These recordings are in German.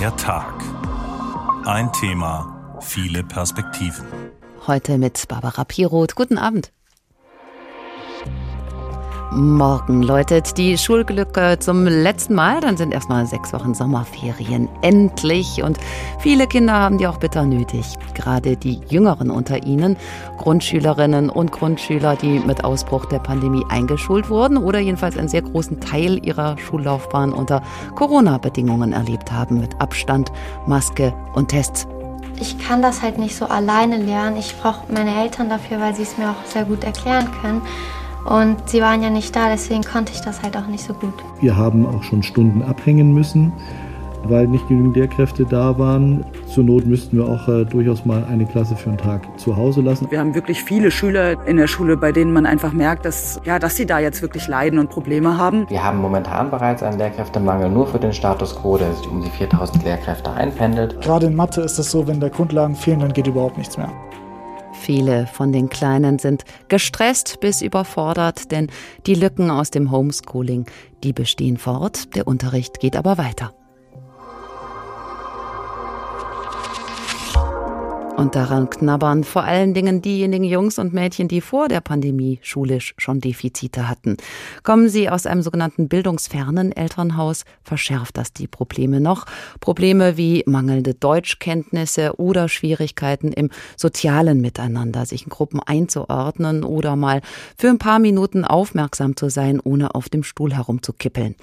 Der Tag. Ein Thema, viele Perspektiven. Heute mit Barbara Piroth. Guten Abend. Morgen läutet die Schulglücke zum letzten Mal. Dann sind erstmal sechs Wochen Sommerferien. Endlich. Und viele Kinder haben die auch bitter nötig. Gerade die Jüngeren unter ihnen, Grundschülerinnen und Grundschüler, die mit Ausbruch der Pandemie eingeschult wurden oder jedenfalls einen sehr großen Teil ihrer Schullaufbahn unter Corona-Bedingungen erlebt haben. Mit Abstand, Maske und Tests. Ich kann das halt nicht so alleine lernen. Ich brauche meine Eltern dafür, weil sie es mir auch sehr gut erklären können. Und sie waren ja nicht da, deswegen konnte ich das halt auch nicht so gut. Wir haben auch schon Stunden abhängen müssen, weil nicht genügend Lehrkräfte da waren. Zur Not müssten wir auch äh, durchaus mal eine Klasse für einen Tag zu Hause lassen. Wir haben wirklich viele Schüler in der Schule, bei denen man einfach merkt, dass, ja, dass sie da jetzt wirklich leiden und Probleme haben. Wir haben momentan bereits einen Lehrkräftemangel nur für den Status quo, der sich um die 4000 Lehrkräfte einpendelt. Gerade in Mathe ist es so, wenn da Grundlagen fehlen, dann geht überhaupt nichts mehr. Viele von den Kleinen sind gestresst bis überfordert, denn die Lücken aus dem Homeschooling, die bestehen fort, der Unterricht geht aber weiter. Und daran knabbern vor allen Dingen diejenigen Jungs und Mädchen, die vor der Pandemie schulisch schon Defizite hatten. Kommen sie aus einem sogenannten bildungsfernen Elternhaus, verschärft das die Probleme noch. Probleme wie mangelnde Deutschkenntnisse oder Schwierigkeiten im sozialen Miteinander, sich in Gruppen einzuordnen oder mal für ein paar Minuten aufmerksam zu sein, ohne auf dem Stuhl herumzukippeln.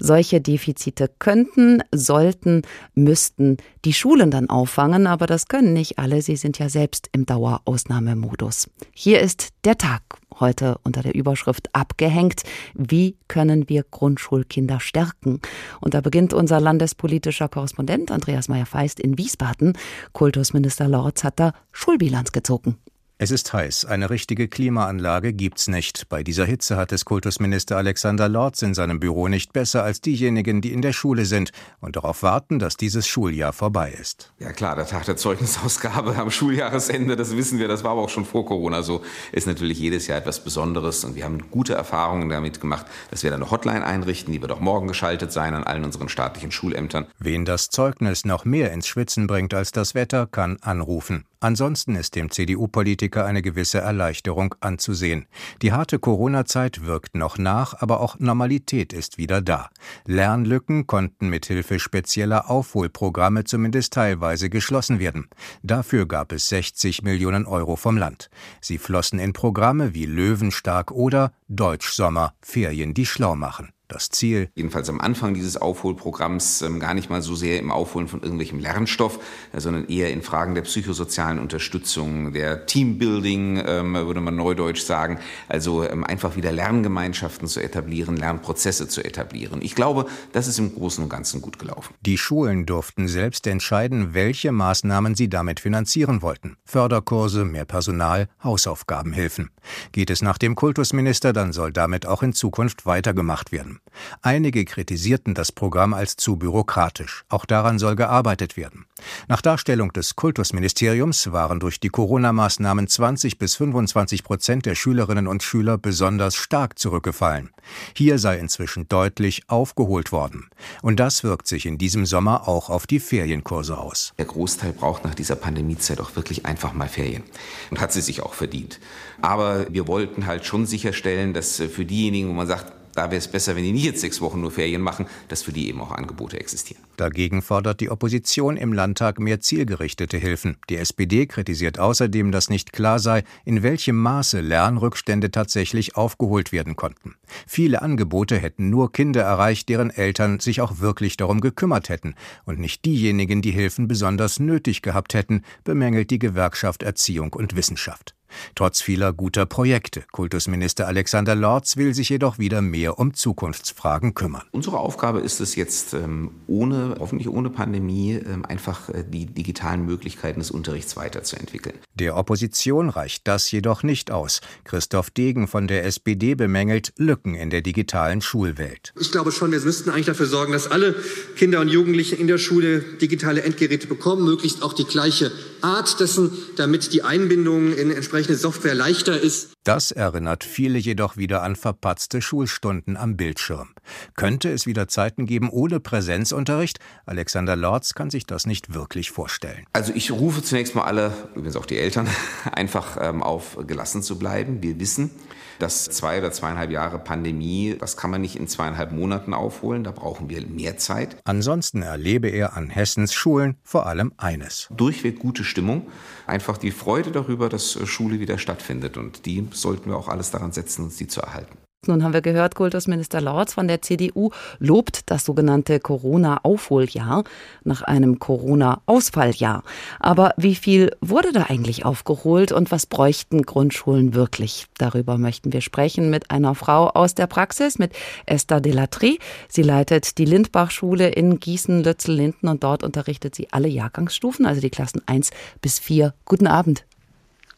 Solche Defizite könnten, sollten, müssten die Schulen dann auffangen, aber das können nicht alle. Sie sind ja selbst im Dauerausnahmemodus. Hier ist der Tag heute unter der Überschrift abgehängt. Wie können wir Grundschulkinder stärken? Und da beginnt unser landespolitischer Korrespondent Andreas Meyer-Feist in Wiesbaden. Kultusminister Lorz hat da Schulbilanz gezogen. Es ist heiß, eine richtige Klimaanlage gibt's nicht. Bei dieser Hitze hat es Kultusminister Alexander Lorz in seinem Büro nicht besser als diejenigen, die in der Schule sind und darauf warten, dass dieses Schuljahr vorbei ist. Ja klar, der Tag der Zeugnisausgabe am Schuljahresende, das wissen wir, das war aber auch schon vor Corona so, ist natürlich jedes Jahr etwas Besonderes und wir haben gute Erfahrungen damit gemacht, dass wir da eine Hotline einrichten, die wird auch morgen geschaltet sein an allen unseren staatlichen Schulämtern. Wen das Zeugnis noch mehr ins Schwitzen bringt als das Wetter, kann anrufen. Ansonsten ist dem CDU-Politiker eine gewisse Erleichterung anzusehen. Die harte Corona-Zeit wirkt noch nach, aber auch Normalität ist wieder da. Lernlücken konnten mithilfe spezieller Aufholprogramme zumindest teilweise geschlossen werden. Dafür gab es 60 Millionen Euro vom Land. Sie flossen in Programme wie Löwenstark oder Deutschsommer, Ferien, die schlau machen das Ziel. Jedenfalls am Anfang dieses Aufholprogramms ähm, gar nicht mal so sehr im Aufholen von irgendwelchem Lernstoff, äh, sondern eher in Fragen der psychosozialen Unterstützung, der Teambuilding, ähm, würde man neudeutsch sagen. Also ähm, einfach wieder Lerngemeinschaften zu etablieren, Lernprozesse zu etablieren. Ich glaube, das ist im Großen und Ganzen gut gelaufen. Die Schulen durften selbst entscheiden, welche Maßnahmen sie damit finanzieren wollten. Förderkurse, mehr Personal, Hausaufgabenhilfen. Geht es nach dem Kultusminister, dann soll damit auch in Zukunft weitergemacht werden. Einige kritisierten das Programm als zu bürokratisch. Auch daran soll gearbeitet werden. Nach Darstellung des Kultusministeriums waren durch die Corona-Maßnahmen 20 bis 25 Prozent der Schülerinnen und Schüler besonders stark zurückgefallen. Hier sei inzwischen deutlich aufgeholt worden. Und das wirkt sich in diesem Sommer auch auf die Ferienkurse aus. Der Großteil braucht nach dieser Pandemiezeit auch wirklich einfach mal Ferien und hat sie sich auch verdient. Aber wir wollten halt schon sicherstellen, dass für diejenigen, wo man sagt, da wäre es besser, wenn die nicht jetzt sechs Wochen nur Ferien machen, dass für die eben auch Angebote existieren. Dagegen fordert die Opposition im Landtag mehr zielgerichtete Hilfen. Die SPD kritisiert außerdem, dass nicht klar sei, in welchem Maße Lernrückstände tatsächlich aufgeholt werden konnten. Viele Angebote hätten nur Kinder erreicht, deren Eltern sich auch wirklich darum gekümmert hätten und nicht diejenigen, die Hilfen besonders nötig gehabt hätten, bemängelt die Gewerkschaft Erziehung und Wissenschaft. Trotz vieler guter Projekte. Kultusminister Alexander Lorz will sich jedoch wieder mehr um Zukunftsfragen kümmern. Unsere Aufgabe ist es jetzt, ähm, ohne, hoffentlich ohne Pandemie, ähm, einfach äh, die digitalen Möglichkeiten des Unterrichts weiterzuentwickeln. Der Opposition reicht das jedoch nicht aus. Christoph Degen von der SPD bemängelt Lücken in der digitalen Schulwelt. Ich glaube schon, wir müssten eigentlich dafür sorgen, dass alle Kinder und Jugendliche in der Schule digitale Endgeräte bekommen, möglichst auch die gleiche Art dessen, damit die Einbindung in entsprechende Software leichter ist. Das erinnert viele jedoch wieder an verpatzte Schulstunden am Bildschirm. Könnte es wieder Zeiten geben ohne Präsenzunterricht? Alexander Lorz kann sich das nicht wirklich vorstellen. Also ich rufe zunächst mal alle, übrigens auch die Eltern, einfach ähm, auf, gelassen zu bleiben. Wir wissen, dass zwei oder zweieinhalb Jahre Pandemie, das kann man nicht in zweieinhalb Monaten aufholen, da brauchen wir mehr Zeit. Ansonsten erlebe er an Hessens Schulen vor allem eines. Durchweg gute Stimmung, einfach die Freude darüber, dass Schule wieder stattfindet und die sollten wir auch alles daran setzen, uns die zu erhalten. Nun haben wir gehört, Kultusminister Lorz von der CDU lobt das sogenannte Corona-Aufholjahr nach einem Corona-Ausfalljahr. Aber wie viel wurde da eigentlich aufgeholt und was bräuchten Grundschulen wirklich? Darüber möchten wir sprechen mit einer Frau aus der Praxis, mit Esther Delatry. Sie leitet die Lindbach-Schule in Gießen-Lützel-Linden und dort unterrichtet sie alle Jahrgangsstufen, also die Klassen 1 bis 4. Guten Abend.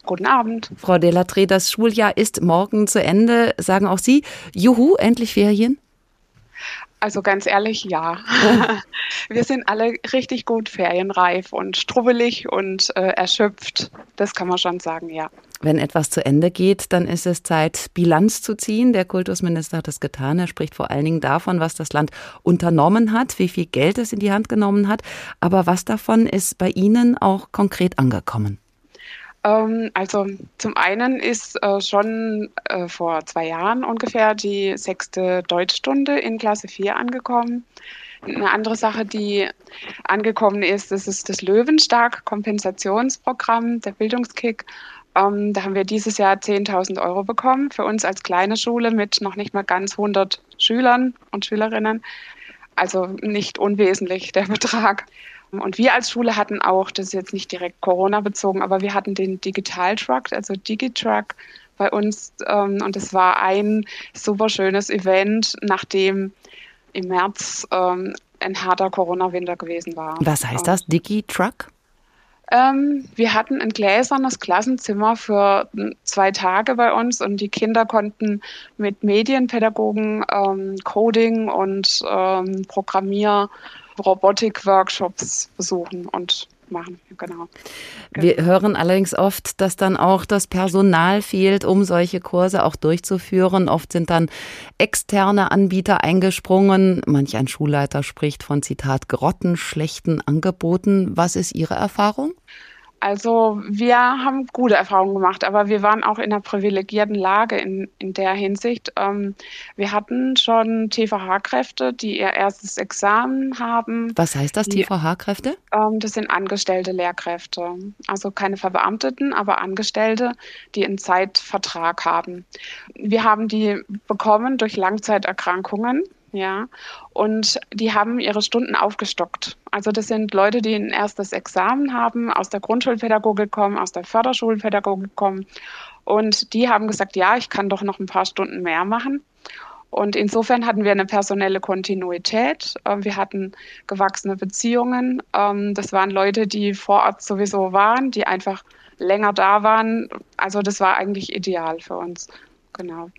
Guten Abend. Frau Delatré, das Schuljahr ist morgen zu Ende. Sagen auch Sie, juhu, endlich Ferien? Also ganz ehrlich, ja. Wir sind alle richtig gut ferienreif und strubbelig und äh, erschöpft. Das kann man schon sagen, ja. Wenn etwas zu Ende geht, dann ist es Zeit, Bilanz zu ziehen. Der Kultusminister hat es getan. Er spricht vor allen Dingen davon, was das Land unternommen hat, wie viel Geld es in die Hand genommen hat. Aber was davon ist bei Ihnen auch konkret angekommen? Ähm, also zum einen ist äh, schon äh, vor zwei Jahren ungefähr die sechste Deutschstunde in Klasse 4 angekommen. Eine andere Sache, die angekommen ist, das ist das Löwenstark-Kompensationsprogramm, der Bildungskick. Ähm, da haben wir dieses Jahr 10.000 Euro bekommen. Für uns als kleine Schule mit noch nicht mal ganz 100 Schülern und Schülerinnen. Also nicht unwesentlich der Betrag. Und wir als Schule hatten auch, das ist jetzt nicht direkt Corona bezogen, aber wir hatten den Digital Truck, also Digitruck bei uns. Ähm, und es war ein super schönes Event, nachdem im März ähm, ein harter Corona-Winter gewesen war. Was heißt das, Digitruck? Ähm, wir hatten ein gläsernes Klassenzimmer für zwei Tage bei uns und die Kinder konnten mit Medienpädagogen ähm, Coding und ähm, Programmier Robotik-Workshops besuchen und machen. Genau. Wir hören allerdings oft, dass dann auch das Personal fehlt, um solche Kurse auch durchzuführen. Oft sind dann externe Anbieter eingesprungen. Manch ein Schulleiter spricht von Zitat grottenschlechten Angeboten. Was ist Ihre Erfahrung? Also wir haben gute Erfahrungen gemacht, aber wir waren auch in einer privilegierten Lage in, in der Hinsicht. Ähm, wir hatten schon TVH-Kräfte, die ihr erstes Examen haben. Was heißt das, TVH-Kräfte? Ähm, das sind angestellte Lehrkräfte. Also keine Verbeamteten, aber Angestellte, die einen Zeitvertrag haben. Wir haben die bekommen durch Langzeiterkrankungen ja, und die haben ihre Stunden aufgestockt. Also das sind Leute, die ein erstes Examen haben, aus der Grundschulpädagogik kommen, aus der Förderschulpädagogik kommen und die haben gesagt, ja, ich kann doch noch ein paar Stunden mehr machen. Und insofern hatten wir eine personelle Kontinuität. Ähm, wir hatten gewachsene Beziehungen. Ähm, das waren Leute, die vor Ort sowieso waren, die einfach länger da waren. Also das war eigentlich ideal für uns genau.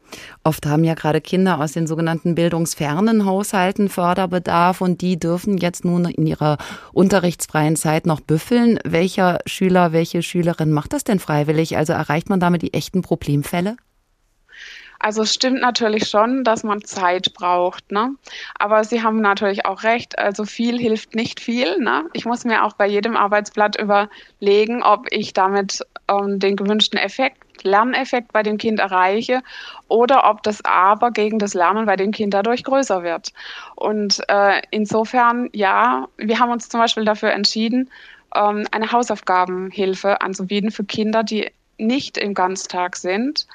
Oft haben ja gerade Kinder aus den sogenannten bildungsfernen Haushalten Förderbedarf und die dürfen jetzt nun in ihrer unterrichtsfreien Zeit noch büffeln. Welcher Schüler, welche Schülerin macht das denn freiwillig? Also erreicht man damit die echten Problemfälle? Also es stimmt natürlich schon, dass man Zeit braucht, ne? Aber Sie haben natürlich auch recht. Also viel hilft nicht viel. Ne? Ich muss mir auch bei jedem Arbeitsblatt überlegen, ob ich damit ähm, den gewünschten Effekt Lerneffekt bei dem Kind erreiche oder ob das Aber gegen das Lernen bei dem Kind dadurch größer wird. Und äh, insofern, ja, wir haben uns zum Beispiel dafür entschieden, ähm, eine Hausaufgabenhilfe anzubieten für Kinder, die nicht im Ganztag sind,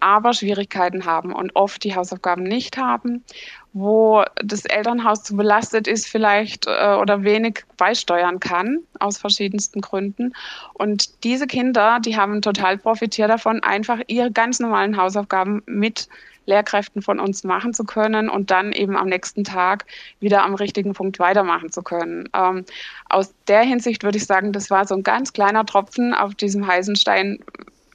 aber Schwierigkeiten haben und oft die Hausaufgaben nicht haben, wo das Elternhaus zu belastet ist vielleicht äh, oder wenig beisteuern kann aus verschiedensten Gründen. Und diese Kinder, die haben total profitiert davon, einfach ihre ganz normalen Hausaufgaben mit Lehrkräften von uns machen zu können und dann eben am nächsten Tag wieder am richtigen Punkt weitermachen zu können. Ähm, aus der Hinsicht würde ich sagen, das war so ein ganz kleiner Tropfen auf diesem heißen Stein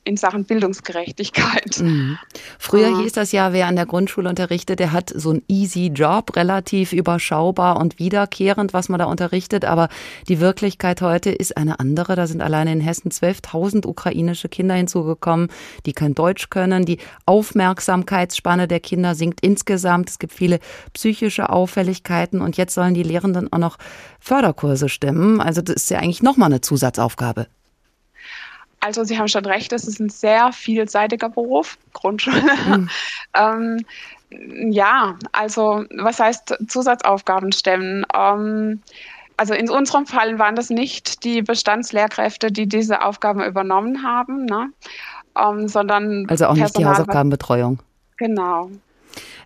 in Sachen Bildungsgerechtigkeit. Mhm. Früher mhm. hieß das ja, wer an der Grundschule unterrichtet, der hat so einen easy Job, relativ überschaubar und wiederkehrend, was man da unterrichtet. Aber die Wirklichkeit heute ist eine andere. Da sind alleine in Hessen 12.000 ukrainische Kinder hinzugekommen, die kein Deutsch können. Die Aufmerksamkeitsspanne der Kinder sinkt insgesamt. Es gibt viele psychische Auffälligkeiten und jetzt sollen die Lehrenden auch noch Förderkurse stemmen. Also das ist ja eigentlich nochmal eine Zusatzaufgabe. Also Sie haben schon recht, es ist ein sehr vielseitiger Beruf, Grundschule. Mhm. ähm, ja, also was heißt Zusatzaufgaben stemmen? Ähm, also in unserem Fall waren das nicht die Bestandslehrkräfte, die diese Aufgaben übernommen haben, ne? ähm, sondern also auch nicht Personal, die Hausaufgabenbetreuung. Genau,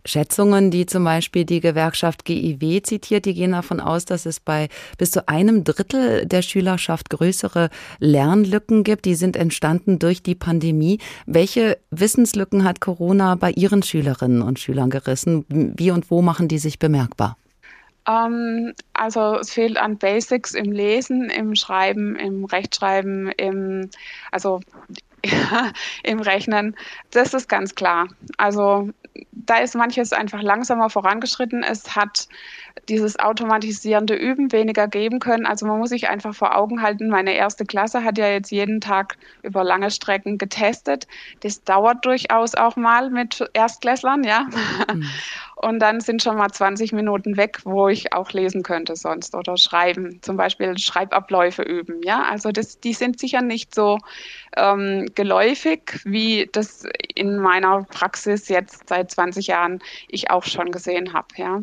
Schätzungen, die zum Beispiel die Gewerkschaft GIW zitiert, die gehen davon aus, dass es bei bis zu einem Drittel der Schülerschaft größere Lernlücken gibt. Die sind entstanden durch die Pandemie. Welche Wissenslücken hat Corona bei Ihren Schülerinnen und Schülern gerissen? Wie und wo machen die sich bemerkbar? Ähm, also es fehlt an Basics im Lesen, im Schreiben, im Rechtschreiben, im, also im Rechnen. Das ist ganz klar. Also da ist manches einfach langsamer vorangeschritten. Es hat dieses automatisierende Üben weniger geben können. Also man muss sich einfach vor Augen halten, meine erste Klasse hat ja jetzt jeden Tag über lange Strecken getestet. Das dauert durchaus auch mal mit Erstklässlern, ja. Mhm. Und dann sind schon mal 20 Minuten weg, wo ich auch lesen könnte sonst oder schreiben, zum Beispiel Schreibabläufe üben. Ja, also das, die sind sicher nicht so ähm, geläufig, wie das in meiner Praxis jetzt seit 20 Jahren ich auch schon gesehen habe. Ja.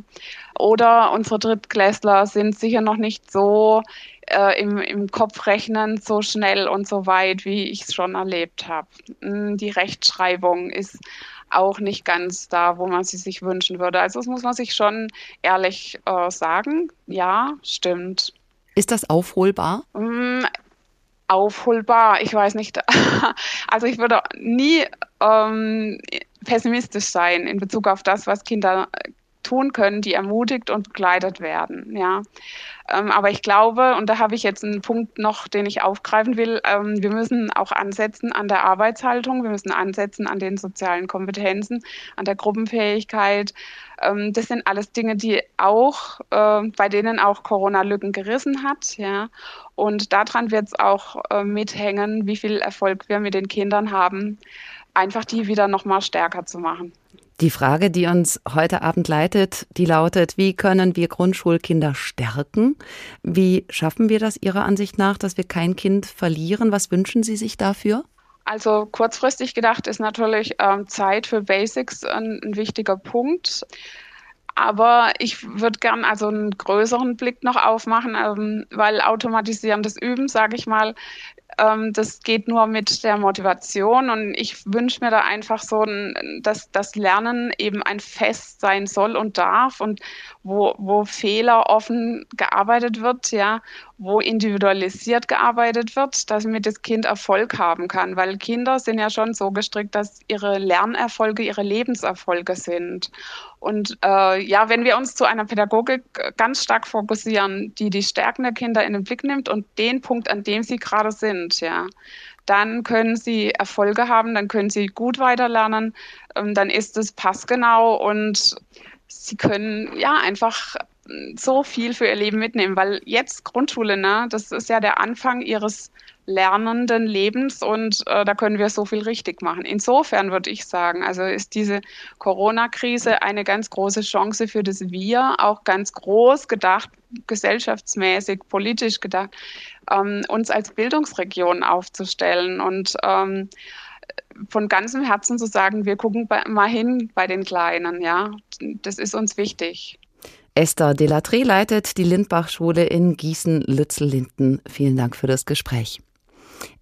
Oder unsere Drittklässler sind sicher noch nicht so äh, im, im Kopf rechnen so schnell und so weit, wie ich es schon erlebt habe. Hm, die Rechtschreibung ist auch nicht ganz da, wo man sie sich wünschen würde. Also das muss man sich schon ehrlich äh, sagen. Ja, stimmt. Ist das aufholbar? Mm, aufholbar, ich weiß nicht. also ich würde nie ähm, pessimistisch sein in Bezug auf das, was Kinder tun können, die ermutigt und begleitet werden. Ja. Ähm, aber ich glaube, und da habe ich jetzt einen Punkt noch, den ich aufgreifen will, ähm, wir müssen auch ansetzen an der Arbeitshaltung, wir müssen ansetzen an den sozialen Kompetenzen, an der Gruppenfähigkeit. Ähm, das sind alles Dinge, die auch, äh, bei denen auch Corona Lücken gerissen hat. Ja. Und daran wird es auch äh, mithängen, wie viel Erfolg wir mit den Kindern haben, einfach die wieder noch mal stärker zu machen. Die Frage, die uns heute Abend leitet, die lautet, wie können wir Grundschulkinder stärken? Wie schaffen wir das Ihrer Ansicht nach, dass wir kein Kind verlieren? Was wünschen Sie sich dafür? Also kurzfristig gedacht ist natürlich ähm, Zeit für Basics ein, ein wichtiger Punkt. Aber ich würde gern also einen größeren Blick noch aufmachen, ähm, weil automatisierendes Üben, sage ich mal, ähm, das geht nur mit der Motivation und ich wünsche mir da einfach so, ein, dass das Lernen eben ein Fest sein soll und darf und wo, wo Fehler offen gearbeitet wird, ja, wo individualisiert gearbeitet wird, damit das Kind Erfolg haben kann, weil Kinder sind ja schon so gestrickt, dass ihre Lernerfolge ihre Lebenserfolge sind. Und äh, ja, wenn wir uns zu einer Pädagogik ganz stark fokussieren, die die Stärken der Kinder in den Blick nimmt und den Punkt, an dem sie gerade sind, ja, dann können sie Erfolge haben, dann können sie gut weiterlernen, ähm, dann ist es passgenau und sie können ja einfach so viel für ihr Leben mitnehmen, weil jetzt Grundschule, ne, das ist ja der Anfang ihres lernenden Lebens und äh, da können wir so viel richtig machen. Insofern würde ich sagen, also ist diese Corona-Krise eine ganz große Chance für das Wir, auch ganz groß gedacht, gesellschaftsmäßig, politisch gedacht, ähm, uns als Bildungsregion aufzustellen und ähm, von ganzem Herzen zu sagen, wir gucken bei, mal hin bei den Kleinen, ja, das ist uns wichtig. Esther Delatré leitet die Lindbach-Schule in Gießen-Lützel-Linden. Vielen Dank für das Gespräch.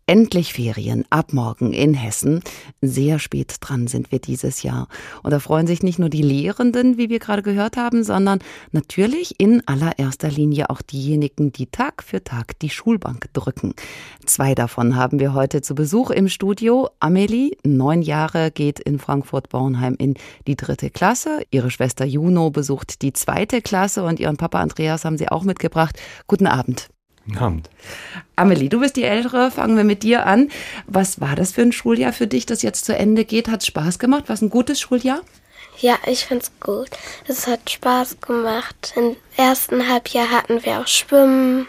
Endlich Ferien ab morgen in Hessen. Sehr spät dran sind wir dieses Jahr. Und da freuen sich nicht nur die Lehrenden, wie wir gerade gehört haben, sondern natürlich in allererster Linie auch diejenigen, die Tag für Tag die Schulbank drücken. Zwei davon haben wir heute zu Besuch im Studio. Amelie, neun Jahre, geht in Frankfurt-Bornheim in die dritte Klasse. Ihre Schwester Juno besucht die zweite Klasse und ihren Papa Andreas haben sie auch mitgebracht. Guten Abend. Guten Abend. Amelie, du bist die Ältere, fangen wir mit dir an. Was war das für ein Schuljahr für dich, das jetzt zu Ende geht? Hat es Spaß gemacht? War es ein gutes Schuljahr? Ja, ich finde es gut. Es hat Spaß gemacht. Im ersten Halbjahr hatten wir auch Schwimmen.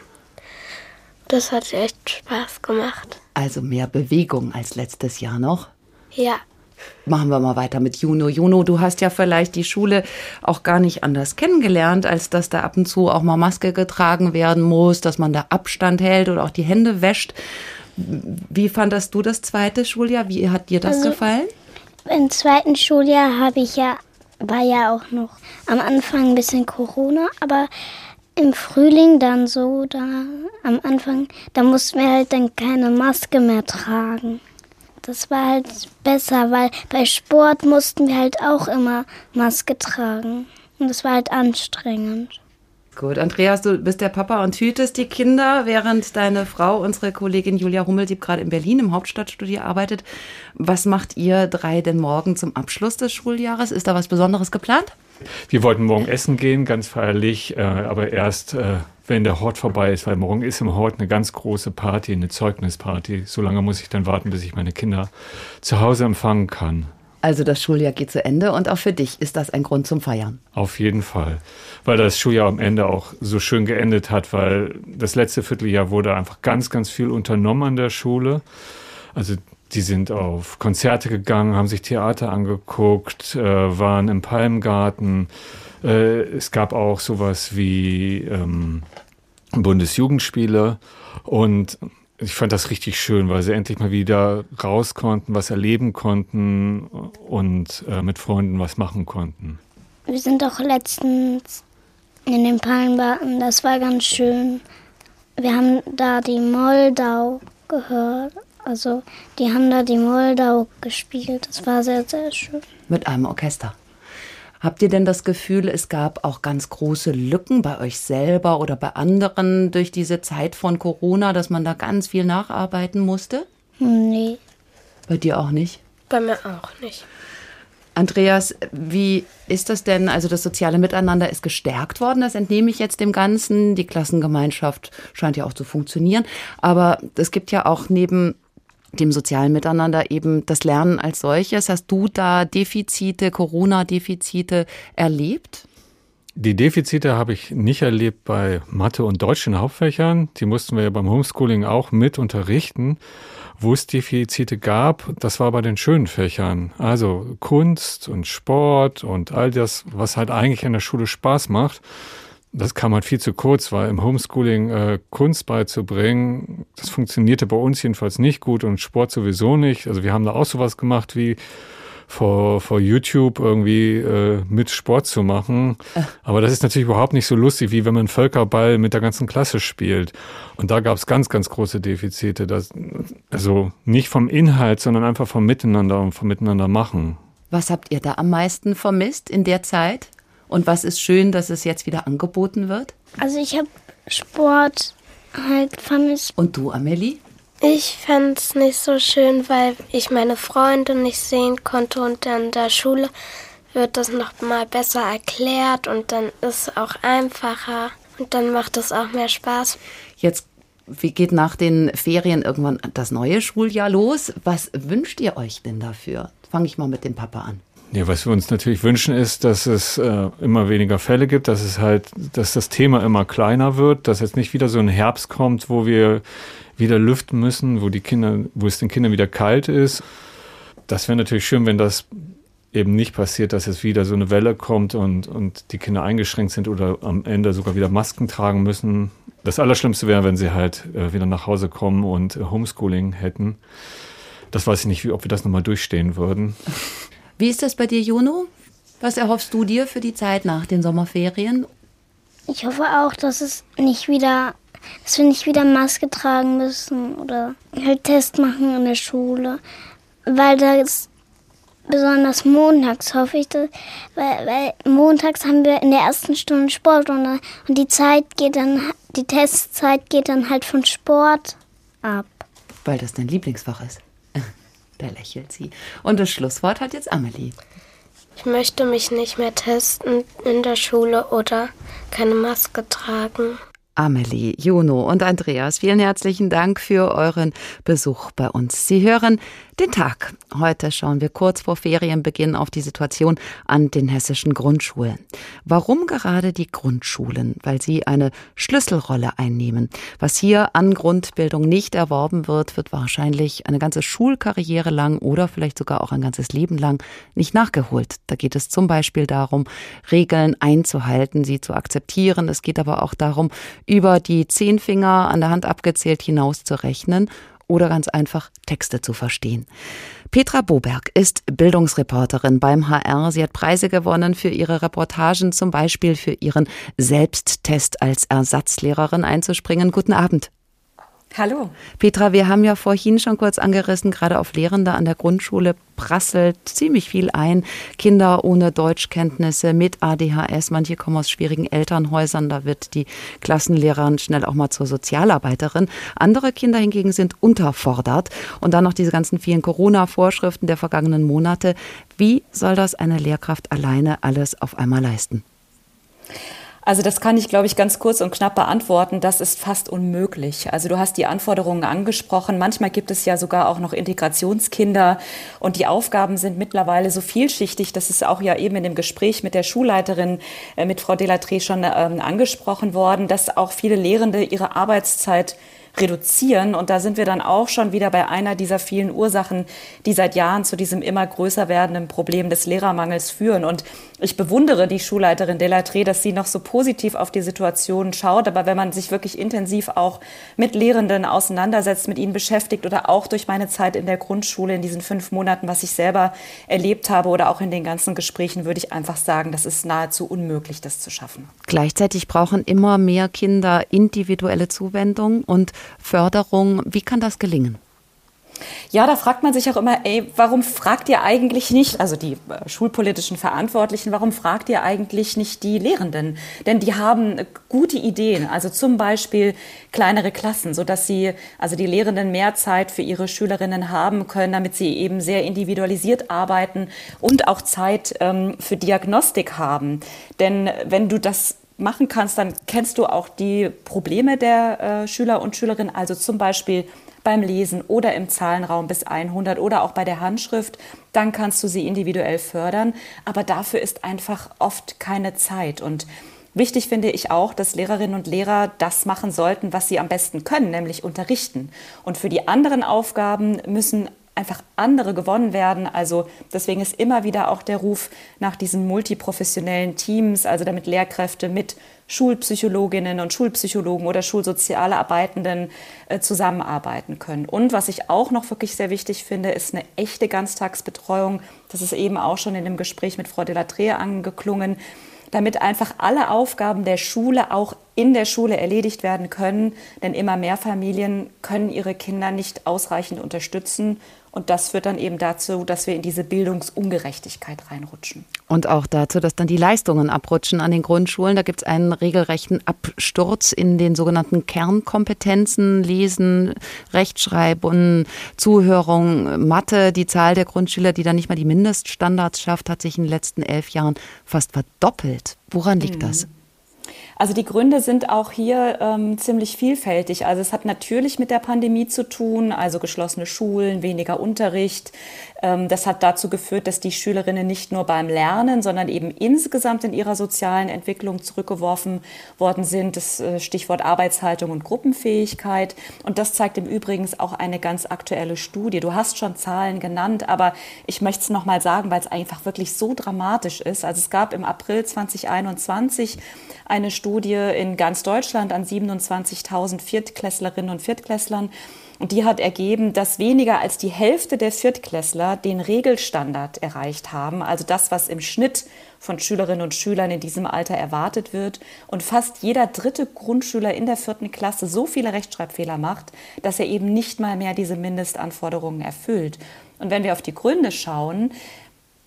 Das hat echt Spaß gemacht. Also mehr Bewegung als letztes Jahr noch? Ja. Machen wir mal weiter mit Juno. Juno, du hast ja vielleicht die Schule auch gar nicht anders kennengelernt, als dass da ab und zu auch mal Maske getragen werden muss, dass man da Abstand hält oder auch die Hände wäscht. Wie fandest du das zweite Schuljahr? Wie hat dir das also, gefallen? Im zweiten Schuljahr habe ich ja, war ja auch noch am Anfang ein bisschen Corona, aber im Frühling dann so, da am Anfang, da mussten wir halt dann keine Maske mehr tragen. Das war halt besser, weil bei Sport mussten wir halt auch immer Maske tragen. Und das war halt anstrengend. Gut, Andreas, du bist der Papa und hütest die Kinder, während deine Frau, unsere Kollegin Julia Hummelsieb, gerade in Berlin im Hauptstadtstudio arbeitet. Was macht ihr drei denn morgen zum Abschluss des Schuljahres? Ist da was Besonderes geplant? Wir wollten morgen essen gehen, ganz feierlich, äh, aber erst, äh, wenn der Hort vorbei ist, weil morgen ist im Hort eine ganz große Party, eine Zeugnisparty. So lange muss ich dann warten, bis ich meine Kinder zu Hause empfangen kann. Also das Schuljahr geht zu Ende und auch für dich ist das ein Grund zum Feiern. Auf jeden Fall, weil das Schuljahr am Ende auch so schön geendet hat, weil das letzte Vierteljahr wurde einfach ganz, ganz viel unternommen an der Schule. Also die sind auf Konzerte gegangen, haben sich Theater angeguckt, äh, waren im Palmgarten. Äh, es gab auch sowas wie ähm, Bundesjugendspiele und ich fand das richtig schön, weil sie endlich mal wieder raus konnten, was erleben konnten und äh, mit Freunden was machen konnten. Wir sind auch letztens in den Palmgarten, das war ganz schön. Wir haben da die Moldau gehört also die haben da die Moldau gespielt. Das war sehr, sehr schön. Mit einem Orchester. Habt ihr denn das Gefühl, es gab auch ganz große Lücken bei euch selber oder bei anderen durch diese Zeit von Corona, dass man da ganz viel nacharbeiten musste? Nee. Bei dir auch nicht? Bei mir auch nicht. Andreas, wie ist das denn? Also das soziale Miteinander ist gestärkt worden, das entnehme ich jetzt dem Ganzen. Die Klassengemeinschaft scheint ja auch zu funktionieren. Aber es gibt ja auch neben dem sozialen Miteinander eben das Lernen als solches. Hast du da Defizite, Corona-Defizite erlebt? Die Defizite habe ich nicht erlebt bei Mathe und deutschen Hauptfächern. Die mussten wir ja beim Homeschooling auch mit unterrichten. Wo es Defizite gab, das war bei den schönen Fächern. Also Kunst und Sport und all das, was halt eigentlich in der Schule Spaß macht das kam halt viel zu kurz, weil im Homeschooling äh, Kunst beizubringen, das funktionierte bei uns jedenfalls nicht gut und Sport sowieso nicht. Also wir haben da auch sowas gemacht wie vor, vor YouTube irgendwie äh, mit Sport zu machen. Aber das ist natürlich überhaupt nicht so lustig, wie wenn man Völkerball mit der ganzen Klasse spielt. Und da gab es ganz, ganz große Defizite. Das, also nicht vom Inhalt, sondern einfach vom Miteinander und vom Miteinander machen. Was habt ihr da am meisten vermisst in der Zeit? Und was ist schön, dass es jetzt wieder angeboten wird? Also ich habe Sport halt vermisst. Und du, Amelie? Ich fand es nicht so schön, weil ich meine Freunde nicht sehen konnte und in der Schule wird das noch mal besser erklärt und dann ist es auch einfacher und dann macht es auch mehr Spaß. Jetzt wie geht nach den Ferien irgendwann das neue Schuljahr los? Was wünscht ihr euch denn dafür? Fange ich mal mit dem Papa an. Ja, was wir uns natürlich wünschen, ist, dass es äh, immer weniger Fälle gibt, dass es halt, dass das Thema immer kleiner wird, dass jetzt nicht wieder so ein Herbst kommt, wo wir wieder lüften müssen, wo die Kinder, wo es den Kindern wieder kalt ist. Das wäre natürlich schön, wenn das eben nicht passiert, dass jetzt wieder so eine Welle kommt und, und die Kinder eingeschränkt sind oder am Ende sogar wieder Masken tragen müssen. Das Allerschlimmste wäre, wenn sie halt äh, wieder nach Hause kommen und äh, Homeschooling hätten. Das weiß ich nicht, wie, ob wir das nochmal durchstehen würden. Wie ist das bei dir, Juno? Was erhoffst du dir für die Zeit nach den Sommerferien? Ich hoffe auch, dass es nicht wieder, dass wir nicht wieder Maske tragen müssen oder halt Test machen in der Schule. Weil da ist besonders montags hoffe ich, dass, weil, weil montags haben wir in der ersten Stunde Sport und, und die Zeit geht dann, die Testzeit geht dann halt von Sport ab. Weil das dein Lieblingsfach ist. Da lächelt sie. Und das Schlusswort hat jetzt Amelie. Ich möchte mich nicht mehr testen in der Schule oder keine Maske tragen. Amelie, Juno und Andreas, vielen herzlichen Dank für euren Besuch bei uns. Sie hören den Tag. Heute schauen wir kurz vor Ferienbeginn auf die Situation an den hessischen Grundschulen. Warum gerade die Grundschulen? Weil sie eine Schlüsselrolle einnehmen. Was hier an Grundbildung nicht erworben wird, wird wahrscheinlich eine ganze Schulkarriere lang oder vielleicht sogar auch ein ganzes Leben lang nicht nachgeholt. Da geht es zum Beispiel darum, Regeln einzuhalten, sie zu akzeptieren. Es geht aber auch darum, über die zehn Finger an der Hand abgezählt hinaus zu rechnen oder ganz einfach Texte zu verstehen. Petra Boberg ist Bildungsreporterin beim HR. Sie hat Preise gewonnen für ihre Reportagen, zum Beispiel für ihren Selbsttest als Ersatzlehrerin einzuspringen. Guten Abend. Hallo. Petra, wir haben ja vorhin schon kurz angerissen, gerade auf Lehrende an der Grundschule prasselt ziemlich viel ein. Kinder ohne Deutschkenntnisse mit ADHS, manche kommen aus schwierigen Elternhäusern, da wird die Klassenlehrerin schnell auch mal zur Sozialarbeiterin. Andere Kinder hingegen sind unterfordert. Und dann noch diese ganzen vielen Corona-Vorschriften der vergangenen Monate. Wie soll das eine Lehrkraft alleine alles auf einmal leisten? Also das kann ich, glaube ich, ganz kurz und knapp beantworten. Das ist fast unmöglich. Also du hast die Anforderungen angesprochen. Manchmal gibt es ja sogar auch noch Integrationskinder und die Aufgaben sind mittlerweile so vielschichtig. Das ist auch ja eben in dem Gespräch mit der Schulleiterin, äh, mit Frau Delatré schon ähm, angesprochen worden, dass auch viele Lehrende ihre Arbeitszeit reduzieren. Und da sind wir dann auch schon wieder bei einer dieser vielen Ursachen, die seit Jahren zu diesem immer größer werdenden Problem des Lehrermangels führen. Und ich bewundere die Schulleiterin Delatré, dass sie noch so positiv auf die Situation schaut. Aber wenn man sich wirklich intensiv auch mit Lehrenden auseinandersetzt, mit ihnen beschäftigt oder auch durch meine Zeit in der Grundschule in diesen fünf Monaten, was ich selber erlebt habe oder auch in den ganzen Gesprächen, würde ich einfach sagen, das ist nahezu unmöglich, das zu schaffen. Gleichzeitig brauchen immer mehr Kinder individuelle Zuwendung und Förderung. Wie kann das gelingen? Ja, da fragt man sich auch immer, ey, warum fragt ihr eigentlich nicht, also die äh, schulpolitischen Verantwortlichen, warum fragt ihr eigentlich nicht die Lehrenden? Denn die haben gute Ideen, also zum Beispiel kleinere Klassen, so dass sie, also die Lehrenden mehr Zeit für ihre Schülerinnen haben können, damit sie eben sehr individualisiert arbeiten und auch Zeit ähm, für Diagnostik haben. Denn wenn du das machen kannst, dann kennst du auch die Probleme der äh, Schüler und Schülerinnen, also zum Beispiel beim Lesen oder im Zahlenraum bis 100 oder auch bei der Handschrift, dann kannst du sie individuell fördern. Aber dafür ist einfach oft keine Zeit. Und Wichtig finde ich auch, dass Lehrerinnen und Lehrer das machen sollten, was sie am besten können, nämlich unterrichten. Und für die anderen Aufgaben müssen einfach andere gewonnen werden. Also deswegen ist immer wieder auch der Ruf nach diesen multiprofessionellen Teams, also damit Lehrkräfte mit Schulpsychologinnen und Schulpsychologen oder schulsoziale Arbeitenden äh, zusammenarbeiten können. Und was ich auch noch wirklich sehr wichtig finde, ist eine echte Ganztagsbetreuung. Das ist eben auch schon in dem Gespräch mit Frau Delattre angeklungen damit einfach alle Aufgaben der Schule auch in der Schule erledigt werden können. Denn immer mehr Familien können ihre Kinder nicht ausreichend unterstützen und das führt dann eben dazu, dass wir in diese Bildungsungerechtigkeit reinrutschen. Und auch dazu, dass dann die Leistungen abrutschen an den Grundschulen. Da gibt es einen regelrechten Absturz in den sogenannten Kernkompetenzen, Lesen, Rechtschreiben, Zuhörung, Mathe. Die Zahl der Grundschüler, die dann nicht mal die Mindeststandards schafft, hat sich in den letzten elf Jahren fast verdoppelt. Woran liegt mhm. das? Also die Gründe sind auch hier ähm, ziemlich vielfältig. Also es hat natürlich mit der Pandemie zu tun, also geschlossene Schulen, weniger Unterricht. Ähm, das hat dazu geführt, dass die Schülerinnen nicht nur beim Lernen, sondern eben insgesamt in ihrer sozialen Entwicklung zurückgeworfen worden sind. Das äh, Stichwort Arbeitshaltung und Gruppenfähigkeit. Und das zeigt im Übrigen auch eine ganz aktuelle Studie. Du hast schon Zahlen genannt, aber ich möchte es nochmal sagen, weil es einfach wirklich so dramatisch ist. Also es gab im April 2021 eine Studie in ganz Deutschland an 27.000 Viertklässlerinnen und Viertklässlern. Und die hat ergeben, dass weniger als die Hälfte der Viertklässler den Regelstandard erreicht haben, also das, was im Schnitt von Schülerinnen und Schülern in diesem Alter erwartet wird. Und fast jeder dritte Grundschüler in der vierten Klasse so viele Rechtschreibfehler macht, dass er eben nicht mal mehr diese Mindestanforderungen erfüllt. Und wenn wir auf die Gründe schauen,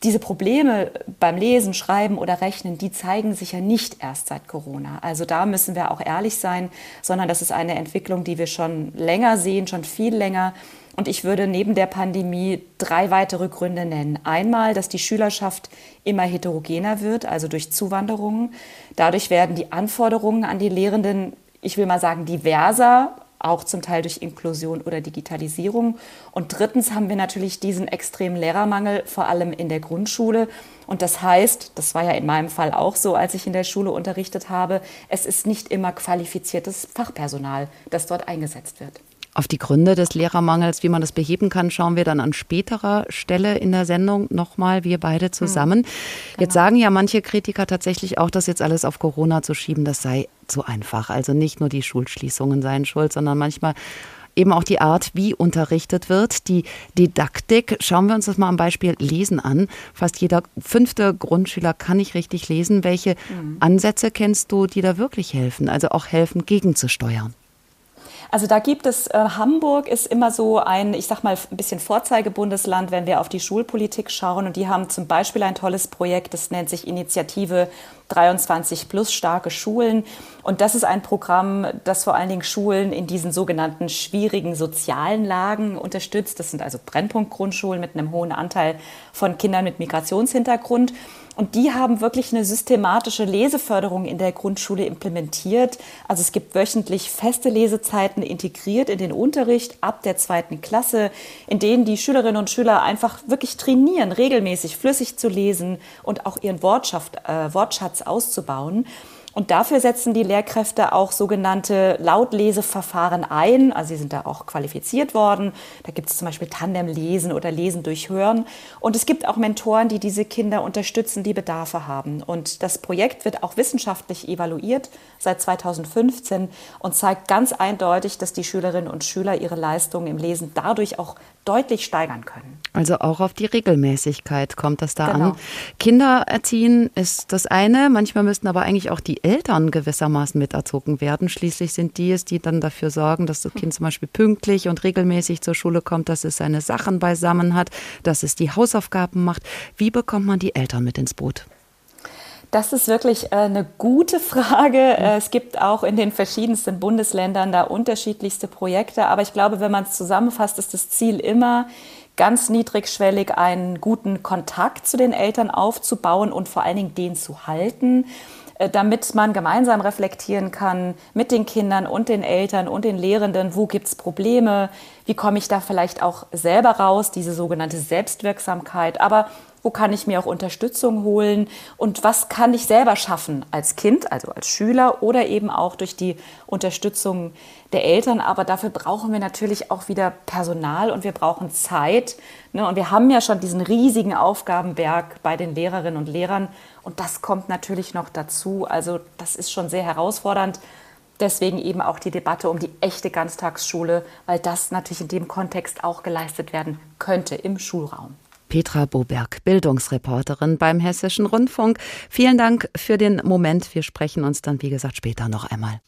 diese Probleme beim Lesen, Schreiben oder Rechnen, die zeigen sich ja nicht erst seit Corona. Also da müssen wir auch ehrlich sein, sondern das ist eine Entwicklung, die wir schon länger sehen, schon viel länger. Und ich würde neben der Pandemie drei weitere Gründe nennen. Einmal, dass die Schülerschaft immer heterogener wird, also durch Zuwanderungen. Dadurch werden die Anforderungen an die Lehrenden ich will mal sagen, diverser, auch zum Teil durch Inklusion oder Digitalisierung. Und drittens haben wir natürlich diesen extremen Lehrermangel, vor allem in der Grundschule. Und das heißt, das war ja in meinem Fall auch so, als ich in der Schule unterrichtet habe, es ist nicht immer qualifiziertes Fachpersonal, das dort eingesetzt wird. Auf die Gründe des Lehrermangels, wie man das beheben kann, schauen wir dann an späterer Stelle in der Sendung nochmal, wir beide zusammen. Hm, genau. Jetzt sagen ja manche Kritiker tatsächlich auch, das jetzt alles auf Corona zu schieben, das sei zu einfach. Also nicht nur die Schulschließungen seien schuld, sondern manchmal eben auch die Art, wie unterrichtet wird, die Didaktik. Schauen wir uns das mal am Beispiel Lesen an. Fast jeder fünfte Grundschüler kann nicht richtig lesen. Welche mhm. Ansätze kennst du, die da wirklich helfen, also auch helfen, gegenzusteuern? Also da gibt es, äh, Hamburg ist immer so ein, ich sag mal, ein bisschen Vorzeigebundesland, wenn wir auf die Schulpolitik schauen. Und die haben zum Beispiel ein tolles Projekt, das nennt sich Initiative 23 plus starke Schulen. Und das ist ein Programm, das vor allen Dingen Schulen in diesen sogenannten schwierigen sozialen Lagen unterstützt. Das sind also Brennpunktgrundschulen mit einem hohen Anteil von Kindern mit Migrationshintergrund. Und die haben wirklich eine systematische Leseförderung in der Grundschule implementiert. Also es gibt wöchentlich feste Lesezeiten integriert in den Unterricht ab der zweiten Klasse, in denen die Schülerinnen und Schüler einfach wirklich trainieren, regelmäßig flüssig zu lesen und auch ihren Wortschatz, äh, Wortschatz auszubauen. Und dafür setzen die Lehrkräfte auch sogenannte Lautleseverfahren ein. Also sie sind da auch qualifiziert worden. Da gibt es zum Beispiel Tandemlesen oder Lesen durch Hören. Und es gibt auch Mentoren, die diese Kinder unterstützen, die Bedarfe haben. Und das Projekt wird auch wissenschaftlich evaluiert seit 2015 und zeigt ganz eindeutig, dass die Schülerinnen und Schüler ihre Leistungen im Lesen dadurch auch deutlich steigern können. Also auch auf die Regelmäßigkeit kommt das da genau. an. Kinder erziehen ist das eine, manchmal müssten aber eigentlich auch die Eltern gewissermaßen miterzogen werden. Schließlich sind die es, die dann dafür sorgen, dass das Kind zum Beispiel pünktlich und regelmäßig zur Schule kommt, dass es seine Sachen beisammen hat, dass es die Hausaufgaben macht. Wie bekommt man die Eltern mit ins Boot? Das ist wirklich äh, eine gute Frage. Äh, es gibt auch in den verschiedensten Bundesländern da unterschiedlichste Projekte. Aber ich glaube, wenn man es zusammenfasst, ist das Ziel immer, ganz niedrigschwellig einen guten Kontakt zu den Eltern aufzubauen und vor allen Dingen den zu halten äh, damit man gemeinsam reflektieren kann mit den Kindern und den Eltern und den Lehrenden, wo gibt es Probleme, wie komme ich da vielleicht auch selber raus, diese sogenannte Selbstwirksamkeit, aber wo kann ich mir auch Unterstützung holen und was kann ich selber schaffen als Kind, also als Schüler oder eben auch durch die Unterstützung der Eltern. Aber dafür brauchen wir natürlich auch wieder Personal und wir brauchen Zeit. Ne? Und wir haben ja schon diesen riesigen Aufgabenberg bei den Lehrerinnen und Lehrern und das kommt natürlich noch dazu. Also das ist schon sehr herausfordernd. Deswegen eben auch die Debatte um die echte Ganztagsschule, weil das natürlich in dem Kontext auch geleistet werden könnte im Schulraum. Petra Boberg, Bildungsreporterin beim Hessischen Rundfunk. Vielen Dank für den Moment. Wir sprechen uns dann, wie gesagt, später noch einmal.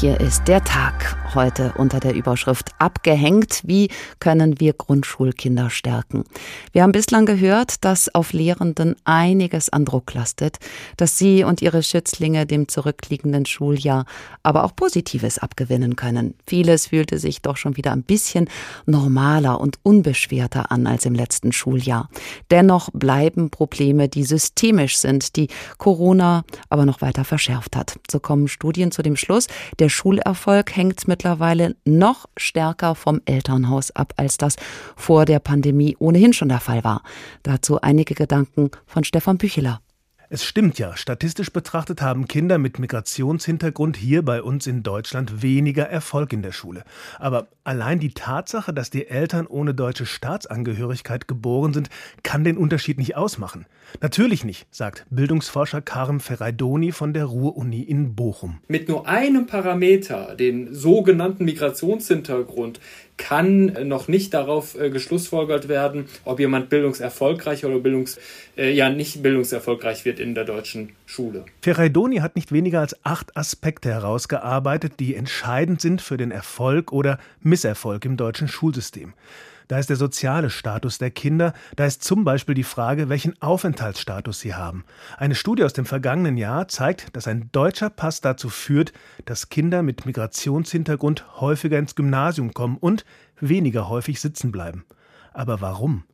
Hier ist der Tag heute unter der Überschrift Abgehängt. Wie können wir Grundschulkinder stärken? Wir haben bislang gehört, dass auf Lehrenden einiges an Druck lastet, dass sie und ihre Schützlinge dem zurückliegenden Schuljahr aber auch Positives abgewinnen können. Vieles fühlte sich doch schon wieder ein bisschen normaler und unbeschwerter an als im letzten Schuljahr. Dennoch bleiben Probleme, die systemisch sind, die Corona aber noch weiter verschärft hat. So kommen Studien zu dem Schluss, der Schulerfolg hängt mittlerweile noch stärker vom Elternhaus ab, als das vor der Pandemie ohnehin schon der Fall war. Dazu einige Gedanken von Stefan Bücheler. Es stimmt ja, statistisch betrachtet haben Kinder mit Migrationshintergrund hier bei uns in Deutschland weniger Erfolg in der Schule. Aber allein die Tatsache, dass die Eltern ohne deutsche Staatsangehörigkeit geboren sind, kann den Unterschied nicht ausmachen. Natürlich nicht, sagt Bildungsforscher Karim Ferraidoni von der Ruhr-Uni in Bochum. Mit nur einem Parameter, den sogenannten Migrationshintergrund, kann noch nicht darauf äh, geschlussfolgert werden, ob jemand bildungserfolgreich oder bildungs, äh, ja nicht bildungserfolgreich wird in der deutschen Schule. Ferraidoni hat nicht weniger als acht Aspekte herausgearbeitet, die entscheidend sind für den Erfolg oder Misserfolg im deutschen Schulsystem. Da ist der soziale Status der Kinder, da ist zum Beispiel die Frage, welchen Aufenthaltsstatus sie haben. Eine Studie aus dem vergangenen Jahr zeigt, dass ein deutscher Pass dazu führt, dass Kinder mit Migrationshintergrund häufiger ins Gymnasium kommen und weniger häufig sitzen bleiben. Aber warum?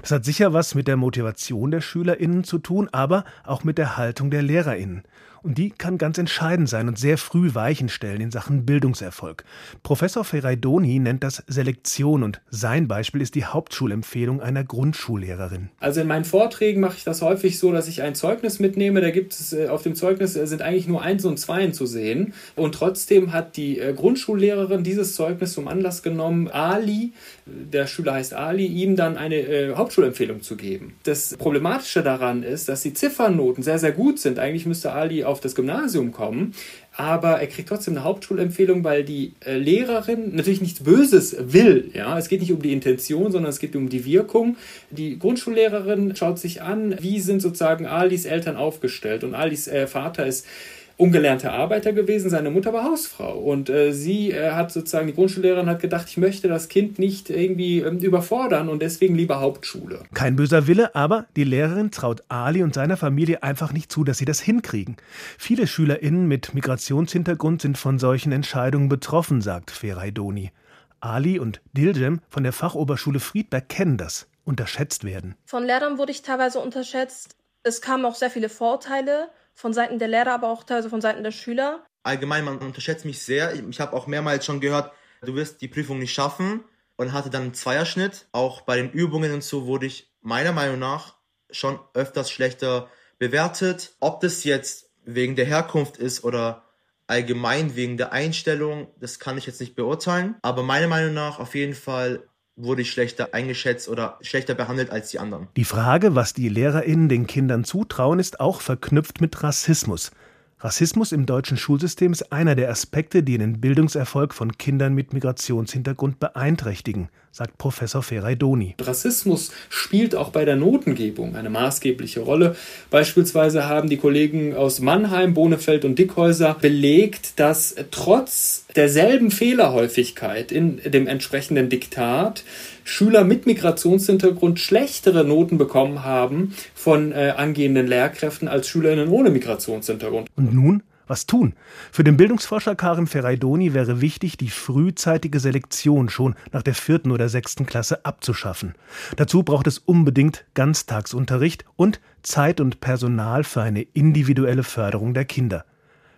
Das hat sicher was mit der Motivation der Schülerinnen zu tun, aber auch mit der Haltung der Lehrerinnen. Und die kann ganz entscheidend sein und sehr früh Weichen stellen in Sachen Bildungserfolg. Professor Ferraidoni nennt das Selektion und sein Beispiel ist die Hauptschulempfehlung einer Grundschullehrerin. Also in meinen Vorträgen mache ich das häufig so, dass ich ein Zeugnis mitnehme. Da gibt es äh, auf dem Zeugnis äh, sind eigentlich nur Eins und Zweien zu sehen. Und trotzdem hat die äh, Grundschullehrerin dieses Zeugnis zum Anlass genommen, Ali, der Schüler heißt Ali, ihm dann eine Hauptschulempfehlung zu geben. Das Problematische daran ist, dass die Ziffernnoten sehr, sehr gut sind. Eigentlich müsste Ali auf das Gymnasium kommen, aber er kriegt trotzdem eine Hauptschulempfehlung, weil die äh, Lehrerin natürlich nichts Böses will. Ja, es geht nicht um die Intention, sondern es geht um die Wirkung. Die Grundschullehrerin schaut sich an, wie sind sozusagen Alis Eltern aufgestellt und Alis äh, Vater ist ungelernter Arbeiter gewesen, seine Mutter war Hausfrau. Und äh, sie äh, hat sozusagen, die Grundschullehrerin hat gedacht, ich möchte das Kind nicht irgendwie ähm, überfordern und deswegen lieber Hauptschule. Kein böser Wille, aber die Lehrerin traut Ali und seiner Familie einfach nicht zu, dass sie das hinkriegen. Viele SchülerInnen mit Migrationshintergrund sind von solchen Entscheidungen betroffen, sagt Feraidoni. Ali und Diljem von der Fachoberschule Friedberg kennen das. Unterschätzt werden. Von Lehrern wurde ich teilweise unterschätzt. Es kamen auch sehr viele Vorteile von Seiten der Lehrer, aber auch teilweise von Seiten der Schüler. Allgemein, man unterschätzt mich sehr. Ich habe auch mehrmals schon gehört, du wirst die Prüfung nicht schaffen und hatte dann einen Zweierschnitt. Auch bei den Übungen und so wurde ich meiner Meinung nach schon öfters schlechter bewertet. Ob das jetzt wegen der Herkunft ist oder allgemein wegen der Einstellung, das kann ich jetzt nicht beurteilen. Aber meiner Meinung nach auf jeden Fall wurde ich schlechter eingeschätzt oder schlechter behandelt als die anderen. Die Frage, was die LehrerInnen den Kindern zutrauen, ist auch verknüpft mit Rassismus. Rassismus im deutschen Schulsystem ist einer der Aspekte, die den Bildungserfolg von Kindern mit Migrationshintergrund beeinträchtigen, sagt Professor Ferraidoni. Rassismus spielt auch bei der Notengebung eine maßgebliche Rolle. Beispielsweise haben die Kollegen aus Mannheim, Bonefeld und Dickhäuser belegt, dass trotz derselben Fehlerhäufigkeit in dem entsprechenden Diktat Schüler mit Migrationshintergrund schlechtere Noten bekommen haben von äh, angehenden Lehrkräften als Schülerinnen ohne Migrationshintergrund. Und nun? Was tun? Für den Bildungsforscher Karim Ferraidoni wäre wichtig, die frühzeitige Selektion schon nach der vierten oder sechsten Klasse abzuschaffen. Dazu braucht es unbedingt Ganztagsunterricht und Zeit und Personal für eine individuelle Förderung der Kinder.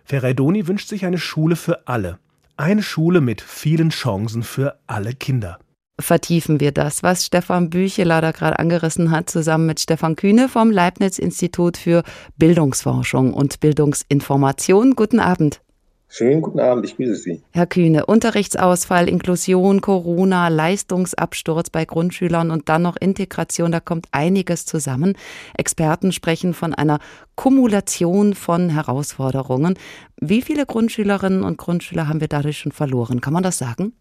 Ferraidoni wünscht sich eine Schule für alle. Eine Schule mit vielen Chancen für alle Kinder vertiefen wir das, was Stefan Bücheler da gerade angerissen hat, zusammen mit Stefan Kühne vom Leibniz-Institut für Bildungsforschung und Bildungsinformation. Guten Abend. Schönen guten Abend, ich grüße Sie. Herr Kühne, Unterrichtsausfall, Inklusion, Corona, Leistungsabsturz bei Grundschülern und dann noch Integration, da kommt einiges zusammen. Experten sprechen von einer Kumulation von Herausforderungen. Wie viele Grundschülerinnen und Grundschüler haben wir dadurch schon verloren? Kann man das sagen?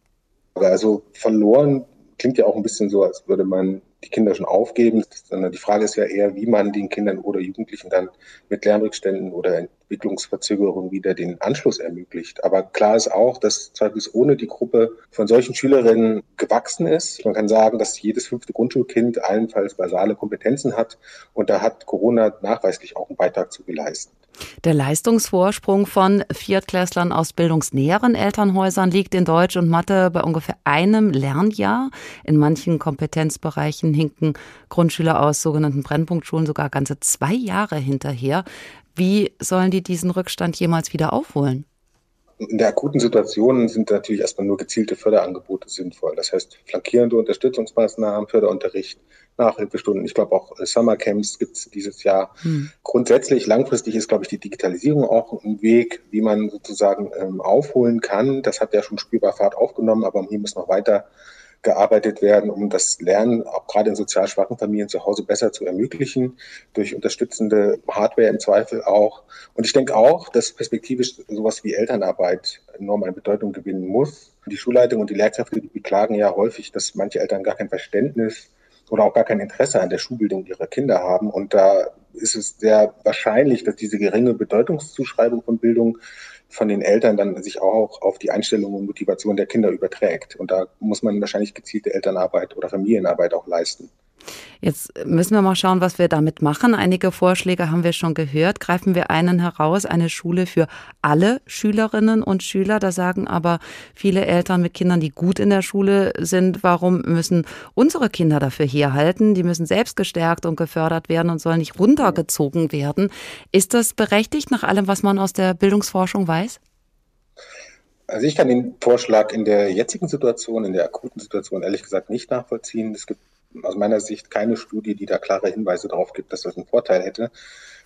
Also verloren klingt ja auch ein bisschen so, als würde man die Kinder schon aufgeben, sondern die Frage ist ja eher, wie man den Kindern oder Jugendlichen dann mit Lernrückständen oder Entwicklungsverzögerungen wieder den Anschluss ermöglicht. Aber klar ist auch, dass zweifelsohne die Gruppe von solchen Schülerinnen gewachsen ist. Man kann sagen, dass jedes fünfte Grundschulkind allenfalls basale Kompetenzen hat und da hat Corona nachweislich auch einen Beitrag zu geleistet. Der Leistungsvorsprung von Viertklässlern aus bildungsnäheren Elternhäusern liegt in Deutsch und Mathe bei ungefähr einem Lernjahr. In manchen Kompetenzbereichen hinken Grundschüler aus sogenannten Brennpunktschulen sogar ganze zwei Jahre hinterher. Wie sollen die diesen Rückstand jemals wieder aufholen? In der akuten Situation sind natürlich erstmal nur gezielte Förderangebote sinnvoll. Das heißt, flankierende Unterstützungsmaßnahmen, Förderunterricht, Nachhilfestunden. Ich glaube auch äh, Summercamps gibt es dieses Jahr. Hm. Grundsätzlich langfristig ist, glaube ich, die Digitalisierung auch ein Weg, wie man sozusagen ähm, aufholen kann. Das hat ja schon spürbar Fahrt aufgenommen, aber hier muss noch weiter gearbeitet werden, um das Lernen auch gerade in sozial schwachen Familien zu Hause besser zu ermöglichen, durch unterstützende Hardware im Zweifel auch. Und ich denke auch, dass perspektivisch sowas wie Elternarbeit enorm an Bedeutung gewinnen muss. Die Schulleitung und die Lehrkräfte beklagen ja häufig, dass manche Eltern gar kein Verständnis oder auch gar kein Interesse an der Schulbildung ihrer Kinder haben. Und da ist es sehr wahrscheinlich, dass diese geringe Bedeutungszuschreibung von Bildung von den Eltern dann sich auch auf die Einstellung und Motivation der Kinder überträgt. Und da muss man wahrscheinlich gezielte Elternarbeit oder Familienarbeit auch leisten. Jetzt müssen wir mal schauen, was wir damit machen. Einige Vorschläge haben wir schon gehört. Greifen wir einen heraus, eine Schule für alle Schülerinnen und Schüler. Da sagen aber viele Eltern mit Kindern, die gut in der Schule sind, warum müssen unsere Kinder dafür herhalten? Die müssen selbst gestärkt und gefördert werden und sollen nicht runtergezogen werden. Ist das berechtigt nach allem, was man aus der Bildungsforschung weiß? Also ich kann den Vorschlag in der jetzigen Situation, in der akuten Situation ehrlich gesagt nicht nachvollziehen. Es gibt aus meiner Sicht keine Studie, die da klare Hinweise darauf gibt, dass das einen Vorteil hätte.